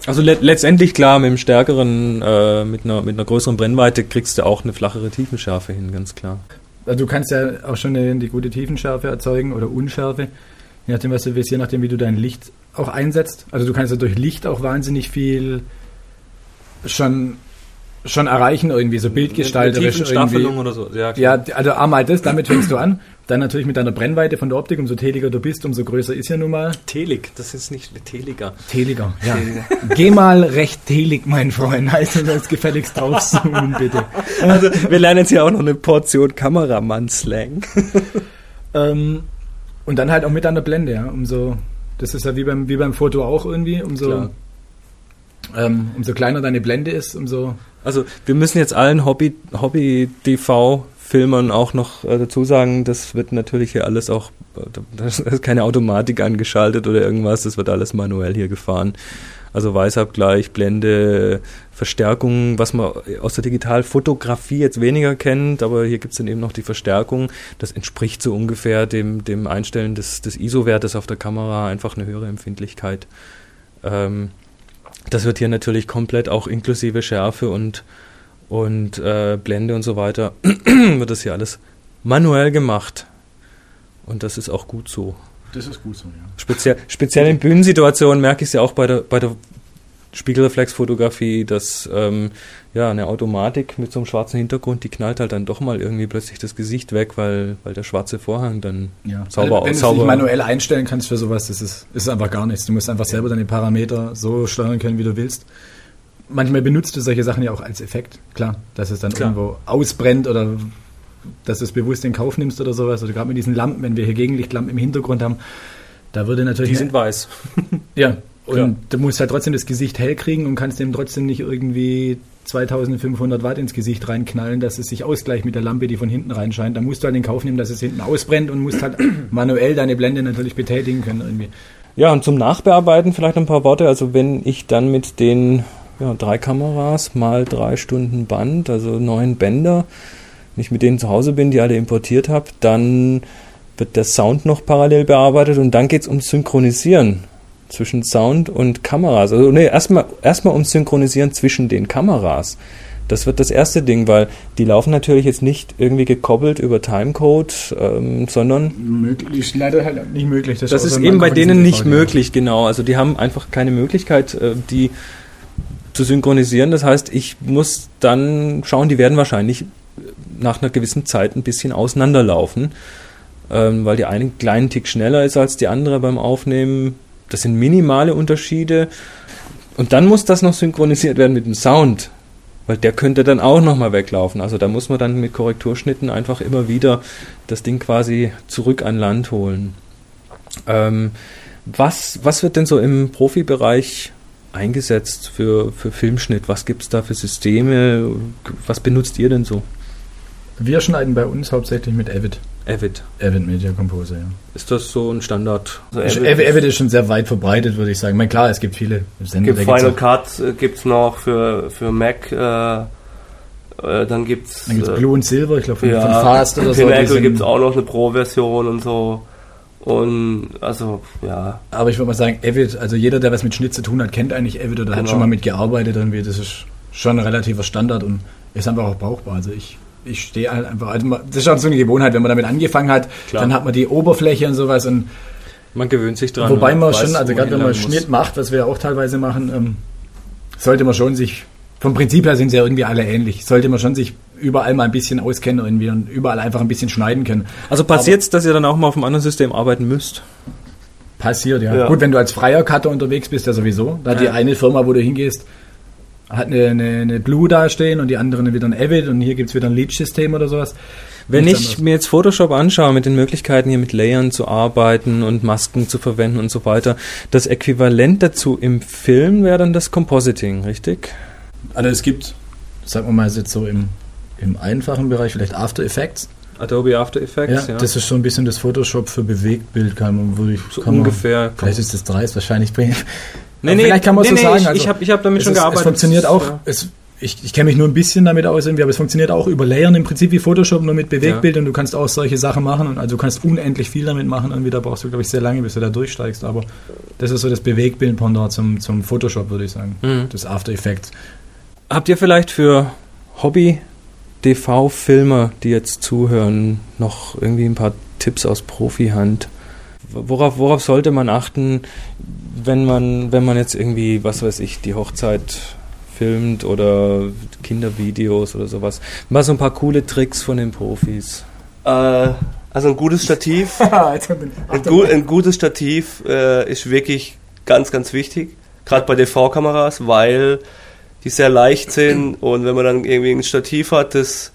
D: Also le letztendlich klar, mit einem stärkeren, äh, mit, einer, mit einer größeren Brennweite kriegst du auch eine flachere Tiefenschärfe hin, ganz klar.
G: Also du kannst ja auch schon eine, die gute Tiefenschärfe erzeugen oder Unschärfe, je nachdem, was du willst, je nachdem, wie du dein Licht auch einsetzt. Also du kannst ja durch Licht auch wahnsinnig viel schon schon erreichen, irgendwie so bildgestalterisch. Irgendwie.
D: oder so. Ja,
G: ja, also einmal das, damit fängst du an. Dann natürlich mit deiner Brennweite von der Optik, umso teliger du bist, umso größer ist ja nun mal.
D: Telig, das ist nicht Teliger.
G: Teliger, ja. Geh mal recht telig, mein Freund. Heißt das gefälligst draufzoomen, bitte.
D: Also, wir lernen jetzt hier auch noch eine Portion Kameramann-Slang.
G: ähm, und dann halt auch mit deiner Blende, ja. Umso, das ist ja wie beim, wie beim Foto auch irgendwie, umso, ähm, umso kleiner deine Blende ist, umso
D: also wir müssen jetzt allen Hobby, Hobby-TV-Filmern auch noch äh, dazu sagen, das wird natürlich hier alles auch, da ist keine Automatik angeschaltet oder irgendwas, das wird alles manuell hier gefahren. Also Weißabgleich, Blende, Verstärkung, was man aus der Digitalfotografie jetzt weniger kennt, aber hier gibt es dann eben noch die Verstärkung. Das entspricht so ungefähr dem, dem Einstellen des, des ISO-Wertes auf der Kamera, einfach eine höhere Empfindlichkeit. Ähm, das wird hier natürlich komplett auch inklusive Schärfe und, und äh, Blende und so weiter, wird das hier alles manuell gemacht. Und das ist auch gut so.
G: Das ist gut so, ja.
D: Speziell, speziell in Bühnensituationen merke ich es ja auch bei der, bei der Spiegelreflexfotografie, dass ähm, ja eine Automatik mit so einem schwarzen Hintergrund, die knallt halt dann doch mal irgendwie plötzlich das Gesicht weg, weil, weil der schwarze Vorhang dann
G: ja. sauber Wenn du dich manuell einstellen kannst für sowas, das ist, ist einfach gar nichts. Du musst einfach selber deine Parameter so steuern können, wie du willst. Manchmal benutzt du solche Sachen ja auch als Effekt, klar, dass es dann klar. irgendwo ausbrennt oder dass du es bewusst in Kauf nimmst oder sowas. Oder gerade mit diesen Lampen, wenn wir hier Gegenlichtlampen im Hintergrund haben, da würde natürlich.
D: Die sind weiß.
G: ja, und ja. du musst halt trotzdem das Gesicht hell kriegen und kannst dem trotzdem nicht irgendwie 2500 Watt ins Gesicht reinknallen, dass es sich ausgleicht mit der Lampe, die von hinten reinscheint. Da musst du halt in Kauf nehmen, dass es hinten ausbrennt und musst halt manuell deine Blende natürlich betätigen können irgendwie.
D: Ja, und zum Nachbearbeiten vielleicht ein paar Worte. Also wenn ich dann mit den ja, drei Kameras mal drei Stunden Band, also neun Bänder, wenn ich mit denen zu Hause bin, die alle importiert habe, dann wird der Sound noch parallel bearbeitet und dann geht es ums Synchronisieren zwischen Sound und Kameras. Also nee, erstmal erstmal ums Synchronisieren zwischen den Kameras. Das wird das erste Ding, weil die laufen natürlich jetzt nicht irgendwie gekoppelt über Timecode, ähm, sondern
G: möglich, leider halt nicht möglich.
D: Das, das ist eben bei denen nicht möglich, genau. Also die haben einfach keine Möglichkeit, äh, die zu synchronisieren. Das heißt, ich muss dann schauen, die werden wahrscheinlich nach einer gewissen Zeit ein bisschen auseinanderlaufen, ähm, weil die eine kleinen Tick schneller ist als die andere beim Aufnehmen das sind minimale Unterschiede. Und dann muss das noch synchronisiert werden mit dem Sound, weil der könnte dann auch nochmal weglaufen. Also da muss man dann mit Korrekturschnitten einfach immer wieder das Ding quasi zurück an Land holen. Ähm, was, was wird denn so im Profibereich eingesetzt für, für Filmschnitt? Was gibt es da für Systeme? Was benutzt ihr denn so?
G: Wir schneiden bei uns hauptsächlich mit Avid.
D: Avid.
G: Avid Media Composer, ja.
D: Ist das so ein Standard?
G: Also Avid, Avid, ist schon sehr weit verbreitet, würde ich sagen. Ich meine, klar, es gibt viele
H: Sender. Gibt Final Cut äh, gibt es noch für, für Mac. Äh, dann gibt es.
G: Dann gibt's äh, Blue und Silver, ich glaube, von,
H: ja, von Fast oder so. Pinnacle gibt es auch noch eine Pro-Version und so. Und also, ja.
G: Aber ich würde mal sagen, Avid, also jeder, der was mit Schnitt zu tun hat, kennt eigentlich Avid oder genau. hat schon mal mit gearbeitet. Irgendwie. Das ist schon ein relativer Standard und ist einfach auch brauchbar. Also ich ich stehe halt einfach, also das ist auch so eine Gewohnheit, wenn man damit angefangen hat, Klar. dann hat man die Oberfläche und sowas und
D: man gewöhnt sich dran.
G: Wobei man weiß, schon, also gerade wenn man Schnitt muss. macht, was wir auch teilweise machen, ähm, sollte man schon sich, vom Prinzip her sind sie ja irgendwie alle ähnlich, sollte man schon sich überall mal ein bisschen auskennen irgendwie und überall einfach ein bisschen schneiden können.
D: Also passiert es, dass ihr dann auch mal auf einem anderen System arbeiten müsst?
G: Passiert, ja. ja. Gut, wenn du als freier Cutter unterwegs bist, ja sowieso. Da ja. die eine Firma, wo du hingehst, hat eine, eine, eine Blue dastehen und die andere wieder ein Avid und hier gibt es wieder ein Leech-System oder sowas.
D: Wenn ich anderes. mir jetzt Photoshop anschaue mit den Möglichkeiten hier mit Layern zu arbeiten und Masken zu verwenden und so weiter, das Äquivalent dazu im Film wäre dann das Compositing, richtig?
G: Also es gibt, sagen wir mal jetzt so im, im einfachen Bereich vielleicht After Effects.
D: Adobe After Effects,
G: ja, ja. Das ist so ein bisschen das Photoshop für Bewegtbild, kann man, würde ich,
D: so ungefähr.
G: Man, vielleicht ist das dreist, wahrscheinlich
D: Nee, nee, vielleicht kann man nee, so nee, sagen. Also, ich habe ich hab damit schon
G: ist,
D: gearbeitet.
G: Es funktioniert auch. Ja. Es ich, ich kenne mich nur ein bisschen damit aus, irgendwie, aber es funktioniert auch über Layern im Prinzip wie Photoshop, nur mit Bewegbild und du kannst auch solche Sachen machen und also du kannst unendlich viel damit machen und wieder brauchst du, glaube ich, sehr lange, bis du da durchsteigst, aber das ist so das Bewegbild-Pendant zum, zum Photoshop, würde ich sagen,
D: Mhm.
G: das After Effects.
D: Habt ihr vielleicht für Hobby-DV-Filmer, die jetzt zuhören, noch irgendwie ein paar Tipps aus Profihand? Worauf, worauf sollte man achten, wenn man, wenn man jetzt irgendwie, was weiß ich, die Hochzeit filmt oder Kindervideos oder sowas? Mal so ein paar coole Tricks von den Profis.
H: Äh, also ein gutes Stativ, ein, gu ein gutes Stativ äh, ist wirklich ganz, ganz wichtig. Gerade bei DV-Kameras, weil die sehr leicht sind und wenn man dann irgendwie ein Stativ hat, das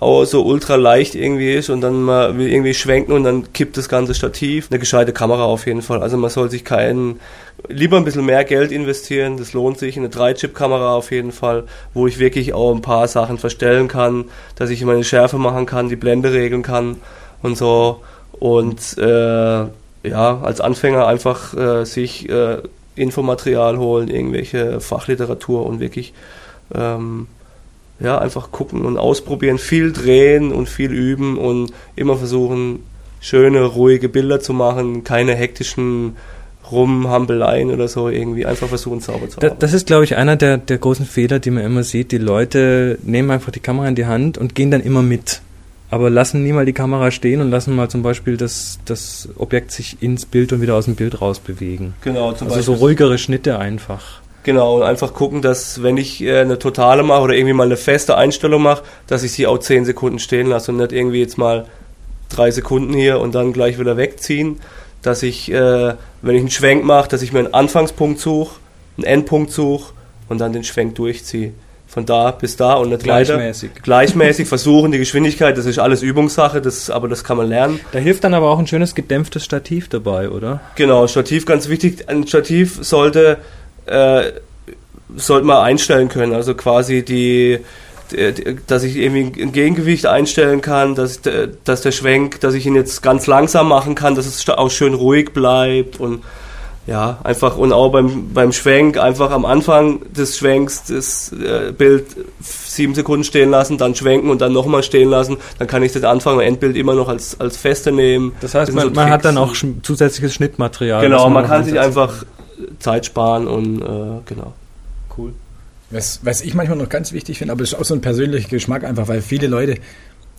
H: auch so ultra leicht irgendwie ist und dann mal will irgendwie schwenken und dann kippt das ganze Stativ. Eine gescheite Kamera auf jeden Fall. Also man soll sich keinen, lieber ein bisschen mehr Geld investieren, das lohnt sich. Eine 3-Chip-Kamera auf jeden Fall, wo ich wirklich auch ein paar Sachen verstellen kann, dass ich meine Schärfe machen kann, die Blende regeln kann und so. Und äh, ja, als Anfänger einfach äh, sich äh, Infomaterial holen, irgendwelche Fachliteratur und wirklich ähm, ja, einfach gucken und ausprobieren, viel drehen und viel üben und immer versuchen, schöne, ruhige Bilder zu machen, keine hektischen Rumhampeleien oder so, irgendwie einfach versuchen, sauber zu arbeiten.
D: das ist, glaube ich, einer der, der großen Fehler, die man immer sieht. Die Leute nehmen einfach die Kamera in die Hand und gehen dann immer mit. Aber lassen nie mal die Kamera stehen und lassen mal zum Beispiel das, das Objekt sich ins Bild und wieder aus dem Bild raus bewegen.
H: genau, zum
D: Also so
H: Beispiel.
D: ruhigere Schnitte einfach.
H: Genau, und einfach gucken, dass wenn ich äh, eine totale mache oder irgendwie mal eine feste Einstellung mache, dass ich sie auch 10 Sekunden stehen lasse und nicht irgendwie jetzt mal drei Sekunden hier und dann gleich wieder wegziehen. Dass ich, äh, wenn ich einen Schwenk mache, dass ich mir einen Anfangspunkt suche, einen Endpunkt suche und dann den Schwenk durchziehe. Von da bis da und nicht weiter.
D: Gleichmäßig.
H: Gleichmäßig versuchen, die Geschwindigkeit, das ist alles Übungssache, das, aber das kann man lernen.
D: Da hilft dann aber auch ein schönes gedämpftes Stativ dabei, oder?
H: Genau, Stativ ganz wichtig. Ein Stativ sollte, äh, sollte man einstellen können. Also quasi die, dass ich irgendwie ein Gegengewicht einstellen kann, dass, der- dass der Schwenk, dass ich ihn jetzt ganz langsam machen kann, dass es auch schön ruhig bleibt und ja, einfach und auch beim, beim Schwenk einfach am Anfang des Schwenks das äh, Bild sieben Sekunden stehen lassen, dann schwenken und dann nochmal stehen lassen. Dann kann ich das Anfang und Endbild immer noch als, als feste nehmen.
D: Das heißt, man,
H: so
D: man hat dann auch sch- zusätzliches Schnittmaterial.
H: Genau, man
D: noch
H: kann sich einfach Zeit sparen und äh, genau.
D: Cool.
G: Was, was ich manchmal noch ganz wichtig finde, aber es ist auch so ein persönlicher Geschmack einfach, weil viele Leute,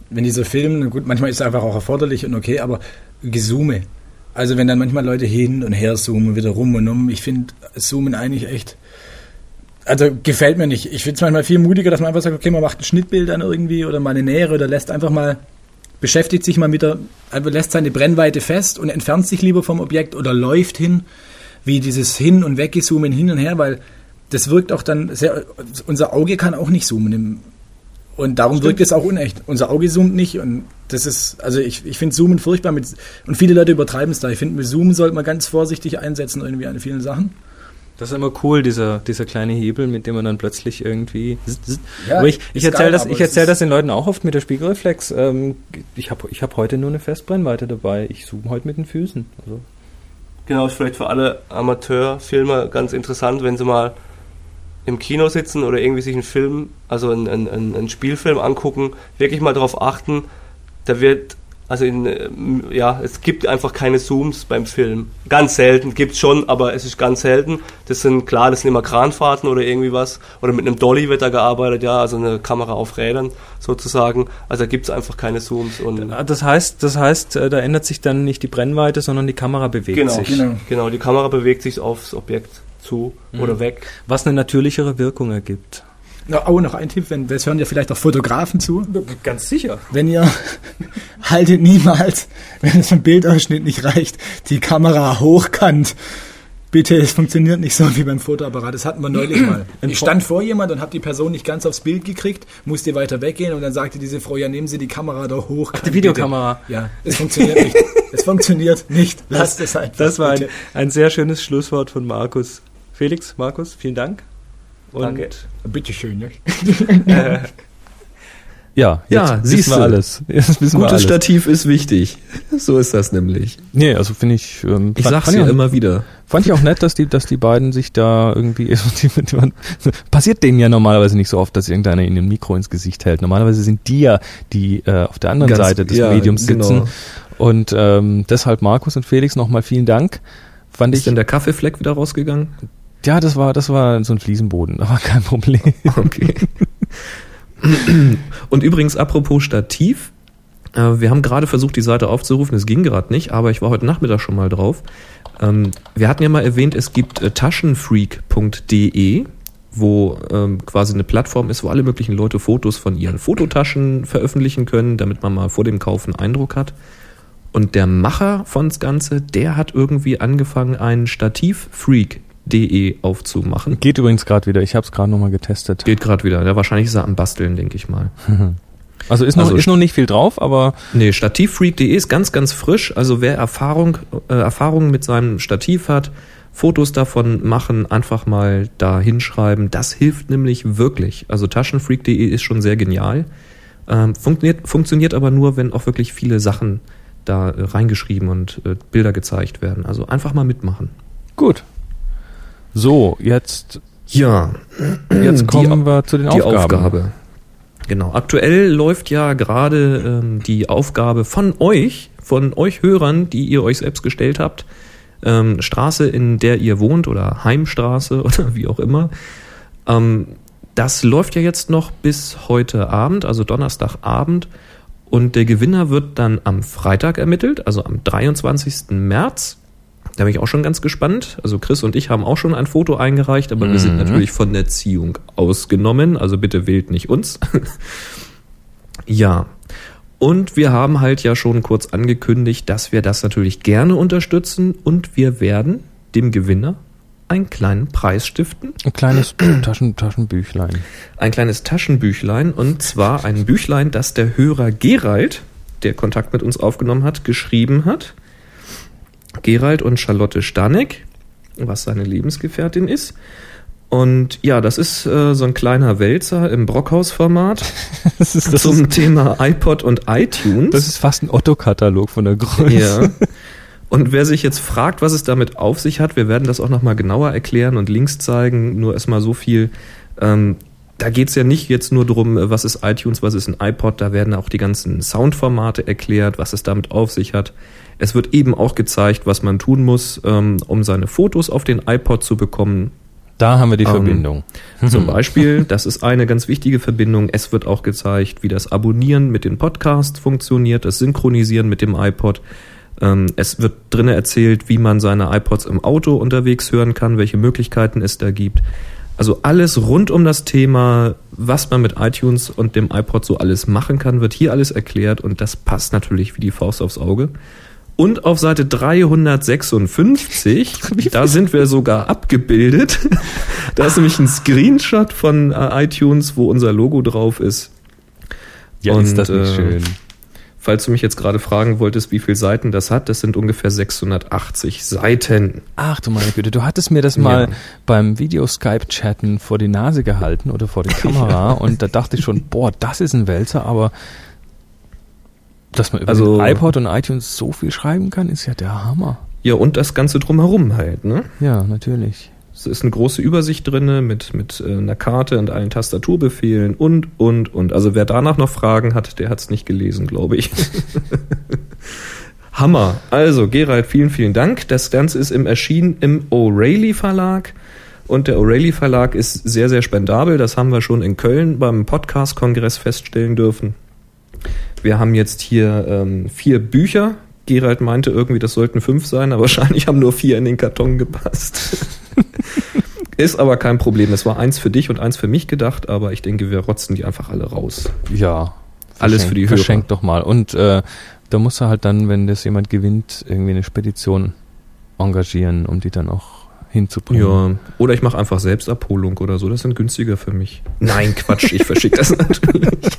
G: wenn die so filmen, gut, manchmal ist es einfach auch erforderlich und okay, aber gezoome. Also wenn dann manchmal Leute hin und her zoomen, wieder rum und um, ich finde Zoomen eigentlich echt, also gefällt mir nicht. Ich finde es manchmal viel mutiger, dass man einfach sagt, okay, man macht ein Schnittbild dann irgendwie oder mal eine Nähere oder lässt einfach mal, beschäftigt sich mal mit der, also lässt seine Brennweite fest und entfernt sich lieber vom Objekt oder läuft hin, wie dieses Hin- und Weggezoomen hin und her, weil das wirkt auch dann sehr, unser Auge kann auch nicht zoomen. Im, und darum wirkt es auch unecht. Unser Auge zoomt nicht und das ist, also ich, ich finde Zoomen furchtbar mit, und viele Leute übertreiben es da. Ich finde, mit Zoomen sollte man ganz vorsichtig einsetzen irgendwie an vielen Sachen.
D: Das ist immer cool, dieser, dieser kleine Hebel, mit dem man dann plötzlich irgendwie.
G: Ja,
D: aber ich, ich erzähle das, ich erzähl das den Leuten auch oft mit der Spiegelreflex. Ähm, ich habe ich hab heute nur eine Festbrennweite dabei. Ich zoome heute mit den Füßen. Also,
H: Genau, ist vielleicht für alle Amateurfilmer ganz interessant, wenn sie mal im Kino sitzen oder irgendwie sich einen Film, also einen, einen, einen Spielfilm angucken, wirklich mal darauf achten, da wird, also in, ähm, ja, es gibt einfach keine Zooms beim Film. Ganz selten, gibt's schon, aber es ist ganz selten. Das sind, klar, das sind immer Kranfahrten oder irgendwie was. Oder mit einem Dolly wird da gearbeitet, ja, also eine Kamera auf Rädern sozusagen. Also da gibt's einfach keine Zooms. Und
D: das heißt, das heißt, äh, da ändert sich dann nicht die Brennweite, sondern die Kamera bewegt
H: Genau,
D: sich.
G: Genau.
H: genau, die Kamera bewegt sich aufs Objekt zu oder weg.
D: Was eine natürlichere Wirkung ergibt.
G: Na, oh, noch ein Tipp, wenn, das hören ja vielleicht auch Fotografen zu.
D: Ganz sicher.
G: Wenn ihr haltet niemals, wenn es vom Bildausschnitt nicht reicht, die Kamera hochkant. Bitte, es funktioniert nicht so wie beim Fotoapparat. Das hatten wir neulich mal. Ich stand vor jemand und habe die Person nicht ganz aufs Bild gekriegt, musste weiter weggehen und dann sagte diese Frau, ja, nehmen Sie die Kamera da hoch.
D: die Videokamera.
G: Bitte. Ja, es funktioniert nicht. Es funktioniert nicht. Lasst es einfach.
D: Das war ein, ein sehr schönes Schlusswort von Markus. Felix, Markus, vielen Dank. Und
H: Danke.
G: Bitteschön. Ja.
D: Ja,
E: Ja,
D: jetzt
E: siehst
D: wissen wir
E: du.
D: alles. Jetzt wissen wir
E: Gutes
D: alles.
E: Stativ ist wichtig. So ist das nämlich.
D: Nee, also finde ich, ähm,
E: Ich
D: fand-
E: sag's
D: fand
E: ja immer wieder.
D: Fand ich auch nett, dass die, dass die beiden sich da irgendwie, die, die, die, passiert denen ja normalerweise nicht so oft, dass irgendeiner ihnen ein Mikro ins Gesicht hält. Normalerweise sind die ja, die äh, auf der anderen
E: Ganz-
D: Seite des
E: ja,
D: Mediums sitzen.
E: genau.
D: Und ähm, deshalb Markus und Felix nochmal vielen Dank. Fand
E: Ist
D: ich,
E: denn der Kaffeefleck wieder rausgegangen?
D: Ja, das war, das war so ein Fliesenboden, aber kein Problem.
E: Okay. Und übrigens, apropos Stativ, äh, wir haben gerade versucht, die Seite aufzurufen, es ging gerade nicht, aber ich war heute Nachmittag schon mal drauf. Ähm, wir hatten ja mal erwähnt, es gibt äh, taschenfreak.de, wo ähm, quasi eine Plattform ist, wo alle möglichen Leute Fotos von ihren Fototaschen veröffentlichen können, damit man mal vor dem Kauf einen Eindruck hat. Und der Macher von das Ganze, der hat irgendwie angefangen, einen Stativfreak.de aufzumachen.
D: Geht übrigens gerade wieder, ich habe es gerade nochmal getestet.
E: Geht gerade wieder. Ja, wahrscheinlich ist er am Basteln, denke ich mal.
D: Also ist noch,
E: Also-
D: ist noch nicht viel drauf, aber
E: Nee, Stativfreak.de ist ganz, ganz frisch. Also wer Erfahrung, äh, Erfahrung mit seinem Stativ hat, Fotos davon machen, einfach mal da hinschreiben. Das hilft nämlich wirklich. Also Taschenfreak.de ist schon sehr genial. Ähm, funktioniert, funktioniert aber nur, wenn auch wirklich viele Sachen da äh, reingeschrieben und äh, Bilder gezeigt werden. Also einfach mal mitmachen.
D: gut. So, jetzt,
E: Ja,
D: jetzt
E: Die
D: kommen wir zu den
E: die
D: Aufgaben.
E: Aufgabe. Genau. Aktuell läuft ja gerade ähm, die Aufgabe von euch, von euch Hörern, die ihr euch selbst gestellt habt. Ähm, Straße, in der ihr wohnt oder Heimstraße oder wie auch immer. Ähm, das läuft ja jetzt noch bis heute Abend, also Donnerstagabend. Und der Gewinner wird dann am Freitag ermittelt, also am 23. März. Da bin ich auch schon ganz gespannt. Also Chris und ich haben auch schon ein Foto eingereicht, aber wir sind natürlich von der Ziehung ausgenommen. Also bitte wählt nicht uns. ja. Und wir haben halt ja schon kurz angekündigt, dass wir das natürlich gerne unterstützen und wir werden dem Gewinner einen kleinen Preis stiften.
D: Ein kleines Taschen, Taschenbüchlein.
E: Ein kleines Taschenbüchlein und zwar ein Büchlein, das der Hörer Gerald, der Kontakt mit uns aufgenommen hat, geschrieben hat. Gerald und Charlotte Stanek, was seine Lebensgefährtin ist. Und ja, das ist äh, so ein kleiner Wälzer im Brockhaus-Format
D: Das ist, das,
E: zum
D: ist,
E: Thema iPod und iTunes.
D: das ist fast ein Otto-Katalog von der Größe.
E: Ja. Und wer sich jetzt fragt, was es damit auf sich hat, wir werden das auch nochmal genauer erklären und Links zeigen. Nur erstmal so viel. Ähm, da geht's ja nicht jetzt nur drum, was ist iTunes, was ist ein iPod. Da werden auch die ganzen Soundformate erklärt, was es damit auf sich hat. Es wird eben auch gezeigt, was man tun muss, ähm, um seine Fotos auf den iPod zu bekommen.
D: Da haben wir die
E: Ähm,
D: Verbindung.
E: Zum Beispiel, das ist eine ganz wichtige Verbindung. Es wird auch gezeigt, wie das Abonnieren mit den Podcasts funktioniert, das Synchronisieren mit dem iPod. Ähm, es wird drinnen erzählt, wie man seine iPods im Auto unterwegs hören kann, welche Möglichkeiten es da gibt. Also alles rund um das Thema, was man mit iTunes und dem iPod so alles machen kann, wird hier alles erklärt und das passt natürlich wie die Faust aufs Auge. Und auf Seite 356, da sind wir sogar abgebildet. Da ist nämlich ein Screenshot von äh, iTunes, wo unser Logo drauf ist.
D: Ja,
E: Und,
D: ist das nicht
E: äh,
D: schön.
E: Falls du mich jetzt gerade fragen wolltest, wie viele Seiten das hat, das sind ungefähr 680 Seiten.
D: Ach du meine Güte, du hattest mir das mal
E: Ja.
D: beim Video-Skype-Chatten vor die Nase gehalten oder vor die Kamera und da dachte ich schon, boah, das ist ein Wälzer, aber dass man über
E: Also-
D: iPod und iTunes so viel schreiben kann, ist ja der Hammer.
E: Ja, und das Ganze drumherum halt, ne?
D: Ja, natürlich.
E: Es ist eine große Übersicht drinne mit, mit äh, einer Karte und allen Tastaturbefehlen und, und, und. Also wer danach noch Fragen hat, der hat es nicht gelesen, glaube ich. Hammer. Also, Gerald, vielen, vielen Dank. Das Ganze ist im Erschienen im O'Reilly Verlag. Und der O'Reilly Verlag ist sehr, sehr spendabel. Das haben wir schon in Köln beim Podcast-Kongress feststellen dürfen. Wir haben jetzt hier ähm, vier Bücher. Gerald meinte irgendwie, das sollten fünf sein, aber wahrscheinlich haben nur vier in den Karton gepasst. Ist aber kein Problem. Es war eins für dich und eins für mich gedacht, aber ich denke, wir rotzen die einfach alle raus.
D: Ja.
E: Alles für die Hörer.
D: Verschenkt doch mal. Und äh, da muss er halt dann, wenn das jemand gewinnt, irgendwie eine Spedition engagieren, um die dann auch hinzubringen.
E: Ja, oder ich mache einfach Selbstabholung oder so. Das sind günstiger für mich. Nein, Quatsch, ich verschicke das natürlich.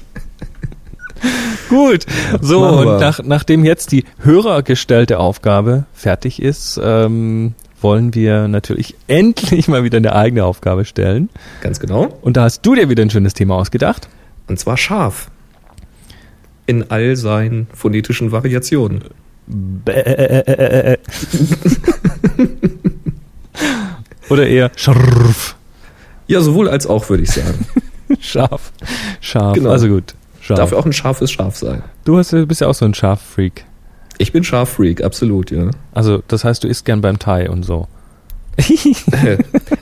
D: Gut, so und nach, nachdem jetzt die hörergestellte Aufgabe fertig ist, ähm, wollen wir natürlich endlich mal wieder eine eigene Aufgabe stellen.
E: Ganz genau.
D: Und da hast du dir wieder ein schönes Thema ausgedacht.
E: Und zwar scharf. in all seinen phonetischen Variationen.
D: Bäh. Oder eher scharf.
E: Ja, sowohl als auch, würde ich sagen.
D: Scharf. Scharf.
E: Genau.
D: Also gut. Scharf.
E: Darf auch ein scharfes Schaf sein.
D: du hast, bist ja auch so ein Scharf-Freak.
E: Ich bin Schaffreak, absolut, ja.
D: Also, das heißt, du isst gern beim Thai und so.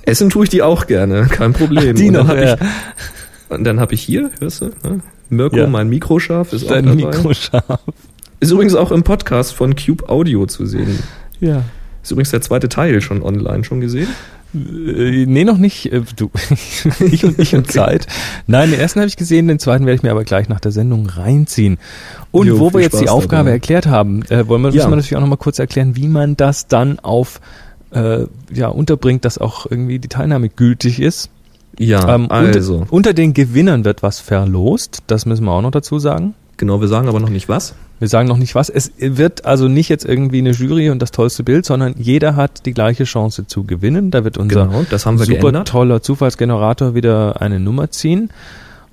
E: Essen tue ich die auch gerne, kein Problem.
D: Die
E: und dann
D: noch,
E: habe
D: ja.
E: ich, und dann hab ich hier, hörst du, ne? Mirko,
D: Ja.
E: mein Mikroschaf, ist
D: Dein
E: auch dabei.
D: Mikro scharf.
E: Ist übrigens auch im Podcast von Cube Audio zu sehen.
D: Ja.
E: Ist übrigens der zweite Teil schon online, schon gesehen?
D: Äh, nee, noch nicht. Äh, Du, ich und ich und Zeit. Nein, den ersten habe ich gesehen, den zweiten werde ich mir aber gleich nach der Sendung reinziehen. Und
E: Jo,
D: wo wir jetzt die
E: Spaß
D: Aufgabe
E: dabei.
D: erklärt haben, äh, wollen wir,
E: Ja.
D: müssen wir natürlich auch nochmal kurz erklären, wie man das dann auf äh, ja, unterbringt, dass auch irgendwie die Teilnahme gültig ist.
E: Ja,
D: Ähm,
E: also.
D: unter, unter den Gewinnern wird was verlost, das müssen wir auch noch dazu sagen.
E: Genau, wir sagen aber noch nicht was.
D: Wir sagen noch nicht was. Es wird also nicht jetzt irgendwie eine Jury und das tollste Bild, sondern jeder hat die gleiche Chance zu gewinnen. Da wird unser
E: Genau, das haben wir
D: super
E: geändert.
D: toller Zufallsgenerator wieder eine Nummer ziehen.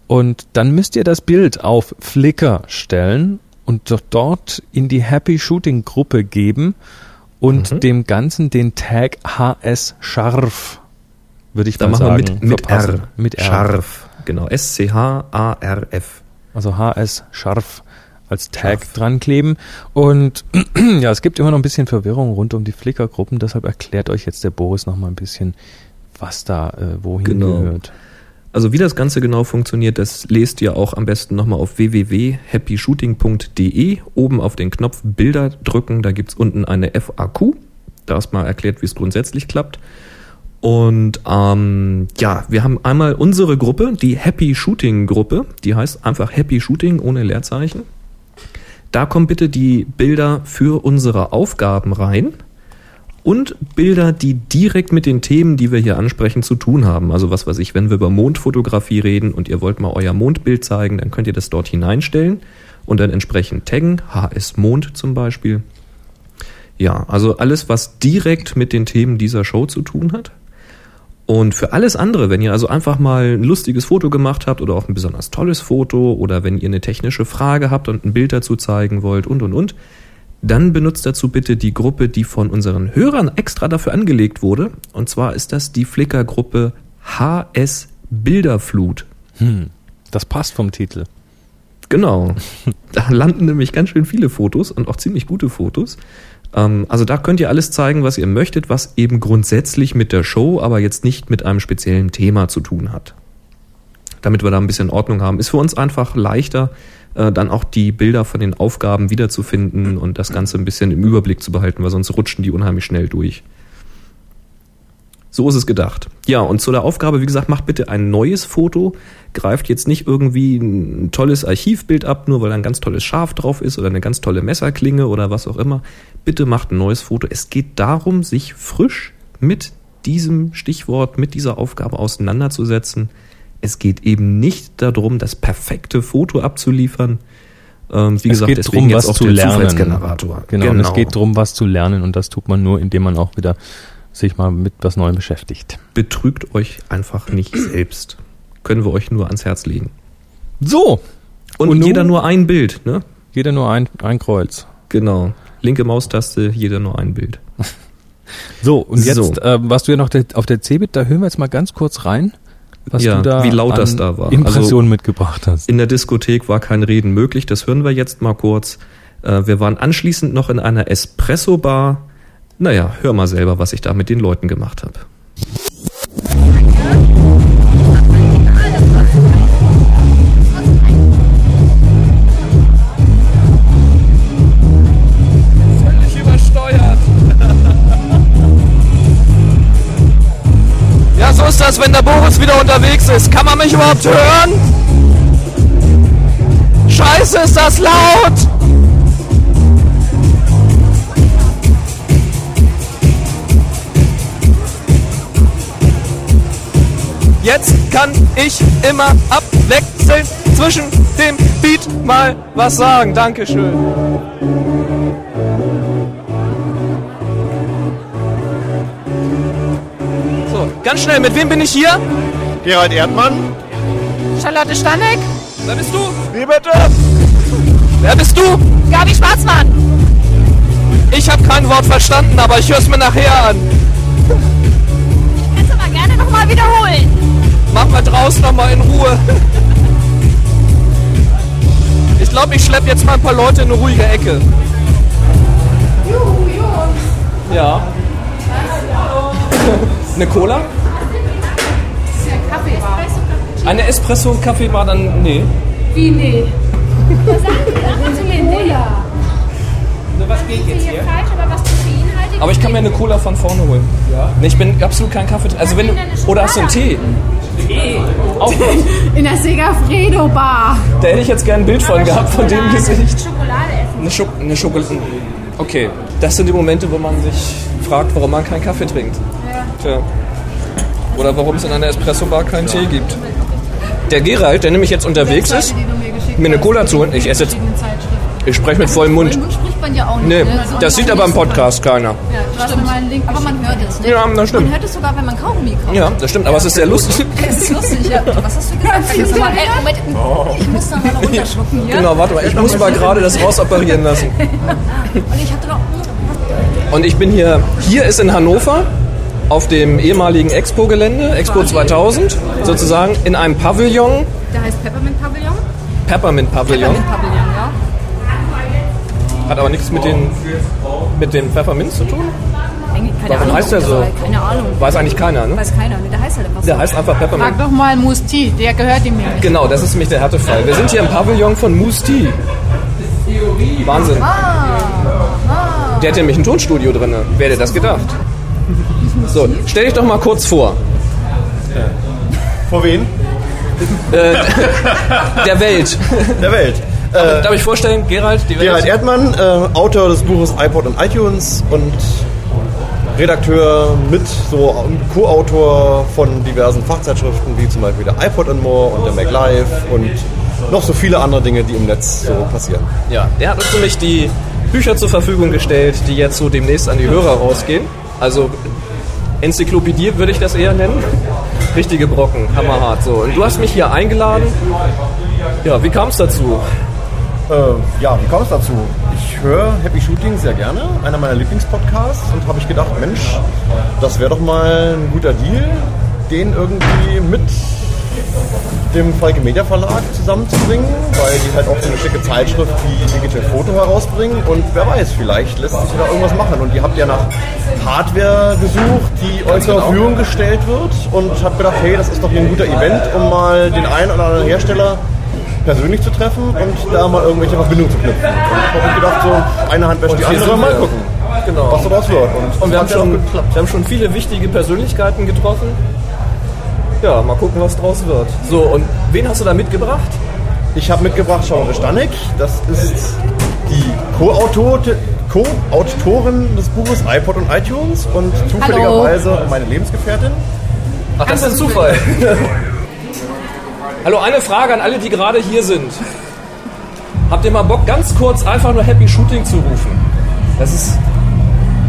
D: Und dann müsst ihr das Bild auf Flickr stellen und dort in die Happy Shooting Gruppe geben und
E: Mhm.
D: dem Ganzen den Tag HS Scharf, würde ich
E: Da
D: mal sagen,
E: mit, mit
D: verpassen.
E: R.
D: Mit R.
E: Scharf. Genau, S-C-H-A-R-F.
D: Also HS scharf als Tag dran kleben. Und ja, es gibt immer noch ein bisschen Verwirrung rund um die Flickr-Gruppen, deshalb erklärt euch jetzt der Boris noch mal ein bisschen, was da äh, wohin
E: Genau.
D: gehört.
E: Also wie das Ganze genau funktioniert, das lest ihr auch am besten nochmal auf www.happyshooting.de. Oben auf den Knopf Bilder drücken, da gibt's unten eine FAQ. Da ist mal erklärt, wie es grundsätzlich klappt. Und ähm, ja, wir haben einmal unsere Gruppe, die Happy Shooting Gruppe. Die heißt einfach Happy Shooting ohne Leerzeichen. Da kommen bitte die Bilder für unsere Aufgaben rein und Bilder, die direkt mit den Themen, die wir hier ansprechen, zu tun haben. Also was weiß ich, wenn wir über Mondfotografie reden und ihr wollt mal euer Mondbild zeigen, dann könnt ihr das dort hineinstellen und dann entsprechend taggen, HS Mond zum Beispiel. Ja, also alles, was direkt mit den Themen dieser Show zu tun hat. Und für alles andere, wenn ihr also einfach mal ein lustiges Foto gemacht habt oder auch ein besonders tolles Foto oder wenn ihr eine technische Frage habt und ein Bild dazu zeigen wollt und und und, dann benutzt dazu bitte die Gruppe, die von unseren Hörern extra dafür angelegt wurde. Und zwar ist das die Flickr-Gruppe HS Bilderflut.
D: Hm, das passt vom Titel.
E: Genau. Da landen nämlich ganz schön viele Fotos und auch ziemlich gute Fotos. Ähm, also da könnt ihr alles zeigen, was ihr möchtet, was eben grundsätzlich mit der Show, aber jetzt nicht mit einem speziellen Thema zu tun hat. Damit wir da ein bisschen Ordnung haben. Ist für uns einfach leichter, äh, dann auch die Bilder von den Aufgaben wiederzufinden und das Ganze ein bisschen im Überblick zu behalten, weil sonst rutschen die unheimlich schnell durch. So ist es gedacht. Ja, und zu der Aufgabe, wie gesagt, macht bitte ein neues Foto. Greift jetzt nicht irgendwie ein tolles Archivbild ab, nur weil da ein ganz tolles Schaf drauf ist oder eine ganz tolle Messerklinge oder was auch immer. Bitte macht ein neues Foto. Es geht darum, sich frisch mit diesem Stichwort, mit dieser Aufgabe auseinanderzusetzen. Es geht eben nicht darum, das perfekte Foto abzuliefern. Ähm, wie
D: Es
E: gesagt,
D: geht
E: jetzt
D: was
E: auch
D: zu lernen. Genau, Und es geht darum, was zu lernen und das tut man nur, indem man auch wieder sich mal mit was Neuem beschäftigt.
E: betrügt euch einfach nicht selbst. Können wir euch nur ans Herz legen.
D: So,
E: Und,
D: Und
E: jeder nur ein Bild, ne?
D: jeder nur ein, ein Kreuz.
E: Genau. Linke Maustaste, jeder nur ein Bild.
D: So, und jetzt
E: So.
D: ähm, warst du ja noch der, auf der Cebit, da hören wir jetzt mal ganz kurz rein, was
E: Ja,
D: du da
E: wie laut das da war.
D: Impressionen mitgebracht hast.
E: In der Diskothek war kein Reden möglich, das hören wir jetzt mal kurz. Äh, wir waren anschließend noch in einer Espresso-Bar. Naja, hör mal selber, was ich da mit den Leuten gemacht habe.
H: Ist das, wenn der Boris wieder unterwegs ist. Kann man mich überhaupt hören? Scheiße, ist das laut! Jetzt kann ich immer abwechselnd zwischen dem Beat mal was sagen. Dankeschön. So, ganz schnell, mit wem bin ich hier?
I: Gerald Erdmann.
B: Charlotte Stanek?
H: Wer bist du?
I: Wie bitte? Wer bist du?
J: Gabi Schwarzmann.
I: Ich habe kein Wort verstanden, aber ich höre es mir nachher an.
J: Kannst du aber gerne nochmal wiederholen.
I: Machen wir draußen nochmal in Ruhe. Ich glaube, ich schleppe jetzt mal ein paar Leute in eine ruhige Ecke. Ja. Eine Cola? Eine Espresso und Kaffee war dann. Nee.
K: Wie nee? Was sagen? Zu mir nee.
I: Was geht jetzt hier?
K: falsch, aber was koffeinhaltig
I: Aber ich kann mir eine Cola von vorne holen. Ja. Nee, ich bin absolut kein Kaffee. Also wenn du, oder hast du einen Tee? Auch nicht.
K: In der Segafredo Bar.
I: Da hätte ich jetzt gerne ein Bild von gehabt, von dem Gesicht.
K: Schokolade essen.
I: Eine, Schok eine Schokolade. Okay, das sind die Momente, wo man sich fragt, warum man keinen Kaffee trinkt.
K: Ja.
I: Tja. Oder warum es in einer Espresso-Bar keinen Tee gibt. Der Gerald, der nämlich jetzt unterwegs ist, mir eine Cola zu holen. Ich esse jetzt. Ich spreche mit vollem Mund.
K: spricht man ja auch nicht.
I: Nee,
K: ne? Also
I: das sieht aber im Podcast keiner.
K: Ja, einen Link Aber man hört es, ne?
I: Ja, das stimmt.
K: Man hört es sogar, wenn man Kaugummi kauft.
I: Ja, das stimmt, aber es ist sehr lustig.
K: Das ist lustig, ja. Was hast du gesagt? Jetzt mal, ey, Moment, ich muss da mal runterschlucken hier.
I: Genau, warte mal, ich muss mal gerade das rausoperieren lassen.
K: Und ich hatte noch...
I: Und ich bin hier, hier ist in Hannover, auf dem ehemaligen Expo-Gelände, Expo 2000, sozusagen in einem Pavillon,
K: Der heißt Peppermint Pavillon?
I: Peppermint Pavillon.
K: Peppermint Pavillon, ja.
I: Hat aber nichts mit den, mit den Pfefferminz zu tun.
K: Eigentlich keine
I: Warum
K: Ahnung.
I: heißt der so?
K: Keine Ahnung.
I: Weiß eigentlich keiner, ne?
K: Weiß keiner, ne? Der heißt halt einfach so.
I: Der heißt einfach Peppermint.
K: Frag doch mal Musti, der gehört ihm ja nicht.
I: Genau, das ist nämlich der Härtefall. Wir sind hier im Pavillon von Moose Tea. Wahnsinn.
K: Ah,
I: Der hat nämlich ein Tonstudio drin. Wer hätte das gedacht? So, stell dich doch mal kurz vor.
L: Vor wen?
I: Äh, der Welt.
L: Der Welt.
I: Darf, darf ich vorstellen, Gerald, die Welt?
L: Gerald Erdmann, äh, Autor des Buches iPod und iTunes und Redakteur mit so Co-Autor von diversen Fachzeitschriften wie zum Beispiel der iPod and More und der Mac Live und noch so viele andere Dinge, die im Netz so passieren.
I: Ja, der hat uns nämlich die Bücher zur Verfügung gestellt, die jetzt so demnächst an die Hörer rausgehen. Also Enzyklopädie würde ich das eher nennen. Richtige Brocken, hammerhart. So. Und du hast mich hier eingeladen. Ja, wie kam es dazu?
L: Äh, ja, wie kommt es dazu? Ich höre Happy Shooting sehr gerne, einer meiner Lieblingspodcasts, und habe ich gedacht, Mensch, das wäre doch mal ein guter Deal, den irgendwie mit dem Falke Media Verlag zusammenzubringen, weil die halt auch so eine schicke Zeitschrift wie Digital Foto herausbringen und wer weiß, vielleicht lässt sich da irgendwas machen. Und ihr habt ja nach Hardware gesucht, die euch zur Verfügung gestellt wird und habe gedacht, hey, das ist doch hier ein guter Event, um mal den einen oder anderen Hersteller persönlich zu treffen und da mal irgendwelche Verbindungen zu knüpfen. Und habe ich gedacht, so eine Hand wäscht die andere, mal
I: wir.
L: gucken,
I: Genau.
L: was daraus wird. Und,
I: Und wir haben, schon, wir haben schon viele wichtige Persönlichkeiten getroffen. Ja, mal gucken, was draus wird. So, und wen hast du da mitgebracht?
L: Ich habe mitgebracht Sharon Stanek. Das ist die Co-Autor- Co-Autorin des Buches iPod und iTunes und zufälligerweise meine Lebensgefährtin.
I: Ach, das ist ein Zufall. Hallo, eine Frage an alle, die gerade hier sind. Habt ihr mal Bock, ganz kurz einfach nur Happy Shooting zu rufen? Das ist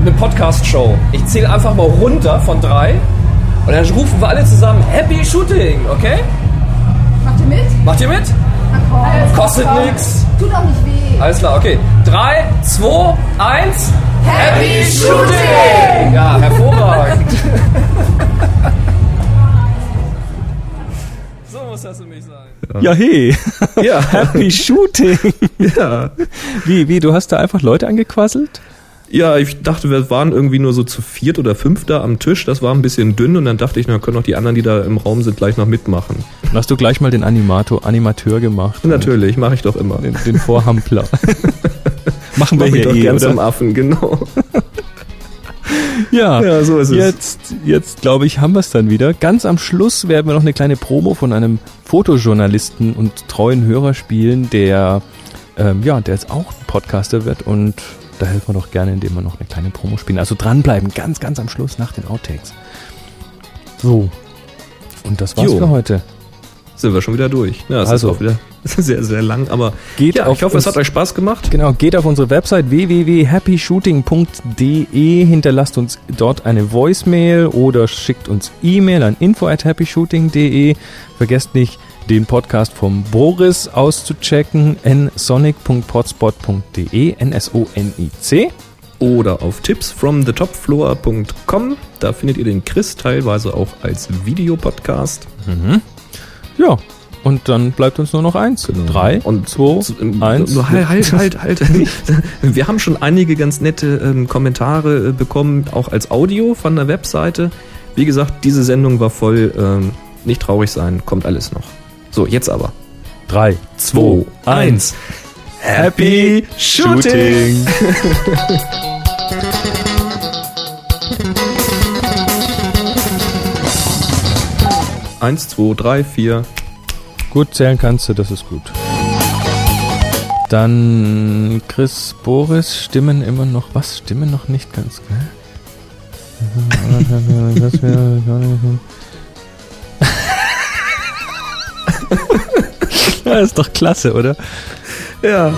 I: eine Podcast-Show. Ich zähle einfach mal runter von drei und dann rufen wir alle zusammen Happy Shooting, okay?
K: Macht ihr mit?
I: Macht ihr mit? Kostet nichts.
K: Tut auch nicht weh.
I: Alles klar, okay. Drei, zwei, eins. Happy Shooting! Ja, hervorragend. muss das für mich sein.
D: Ja, hey.
E: Ja.
D: Happy Shooting.
E: Ja.
D: Wie, wie, du hast da einfach Leute angequasselt?
E: Ja, ich dachte, wir waren irgendwie nur so zu viert oder fünf da am Tisch. Das war ein bisschen dünn und dann dachte ich, na, können auch die anderen, die da im Raum sind, gleich noch mitmachen.
D: Dann hast du gleich mal den Animator, Animateur gemacht.
E: Natürlich, mache ich doch immer.
D: Den, den Vorhampler. Machen wir
E: Mach ich
D: hier
E: doch
D: eh,
E: gern
D: oder?
E: zum Affen, genau.
D: Ja,
E: Ja, so ist es.
D: Jetzt, jetzt glaube ich, haben wir es dann wieder. Ganz am Schluss werden wir noch eine kleine Promo von einem Fotojournalisten und treuen Hörer spielen, der, ähm, ja, der jetzt auch Podcaster wird und da helfen wir doch gerne, indem wir noch eine kleine Promo spielen. Also dranbleiben, ganz, ganz am Schluss nach den Outtakes. So. Und das war's
E: Jo.
D: für heute.
E: Sind wir schon wieder durch. Ja, es
D: Also.
E: ist auch wieder sehr, sehr lang, aber
D: Geht
E: ja,
D: auf
E: ich hoffe, es
D: uns-
E: hat euch Spaß gemacht.
D: Genau, geht auf unsere Website www.happyshooting.de, hinterlasst uns dort eine Voicemail oder schickt uns E-Mail an info at happyshooting.de. Vergesst nicht, den Podcast vom Boris auszuchecken, nsonic.potspot.de, N-S-O-N-I-C.
E: Oder auf tipsfromthetopfloor.com. Da findet ihr den Chris teilweise auch als Videopodcast.
D: Mhm. Ja, und dann bleibt uns nur noch eins. Drei,
E: Und
D: zwei, eins.
E: Halt, halt, halt, halt. Wir haben schon einige ganz nette ähm, Kommentare äh, bekommen, auch als Audio von der Webseite. Wie gesagt, diese Sendung war voll. Ähm, nicht traurig sein, kommt alles noch. So, jetzt aber.
D: Drei,
E: Zwei, eins.
D: Happy Shooting!
E: Eins, zwei, drei, vier.
D: Gut zählen kannst du, das ist gut. Dann Chris Boris stimmen immer noch. Was? Stimmen noch nicht ganz, gell? Das ja, ist doch klasse, oder?
E: Ja.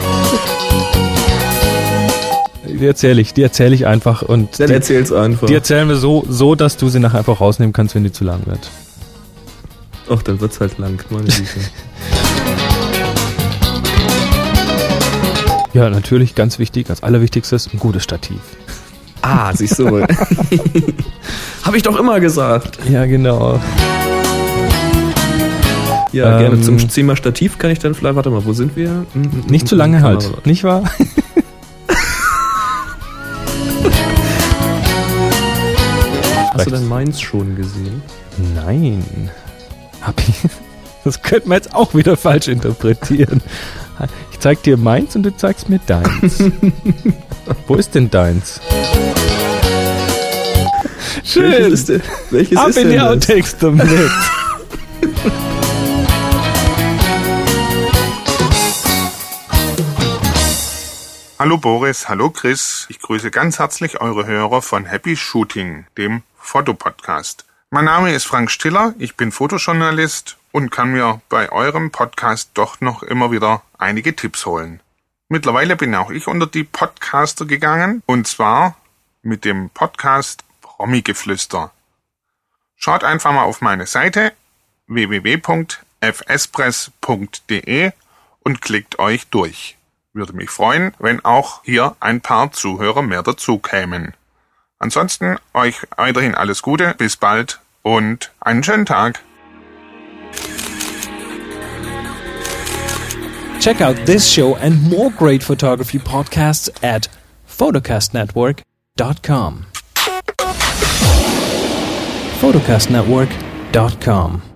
D: Die erzähle ich, die erzähle ich einfach und
E: Dann
D: die,
E: erzähl's einfach.
D: die erzählen wir so, so, dass du sie nachher einfach rausnehmen kannst, wenn die zu lang wird.
E: Ach, dann wird's halt lang, meine Güte.
D: Ja, natürlich ganz wichtig, als allerwichtigstes ein gutes Stativ.
E: ah, siehst du wohl. Hab ich doch immer gesagt.
D: Ja, genau.
E: Ja,
D: Ähm,
E: gerne zum Thema Stativ kann ich dann vielleicht, warte mal, wo sind wir?
D: Nicht
E: mm,
D: zu lange halt,
E: Kamera.
D: nicht wahr?
E: Hast du denn meins schon gesehen?
D: Nein. Hab ich. Das könnte man jetzt auch wieder falsch interpretieren. Ich zeig dir meins und du zeigst mir deins. Wo ist denn deins?
E: Welches ist denn, welches
D: Ab
E: ist
D: in
E: denn
D: die? Outtakes damit.
M: Hallo Boris, hallo Chris. Ich grüße ganz herzlich eure Hörer von Happy Shooting, dem Fotopodcast. Mein Name ist Frank Stiller, ich bin Fotojournalist und kann mir bei eurem Podcast doch noch immer wieder einige Tipps holen. Mittlerweile bin auch ich unter die Podcaster gegangen und zwar mit dem Podcast Promi-Geflüster. Schaut einfach mal auf meine Seite www.fspress.de und klickt euch durch. Würde mich freuen, wenn auch hier ein paar Zuhörer mehr dazu kämen. Ansonsten euch weiterhin alles Gute, bis bald und einen schönen Tag.
N: Check out this show and more great photography podcasts at photocastnetwork.com. photocastnetwork.com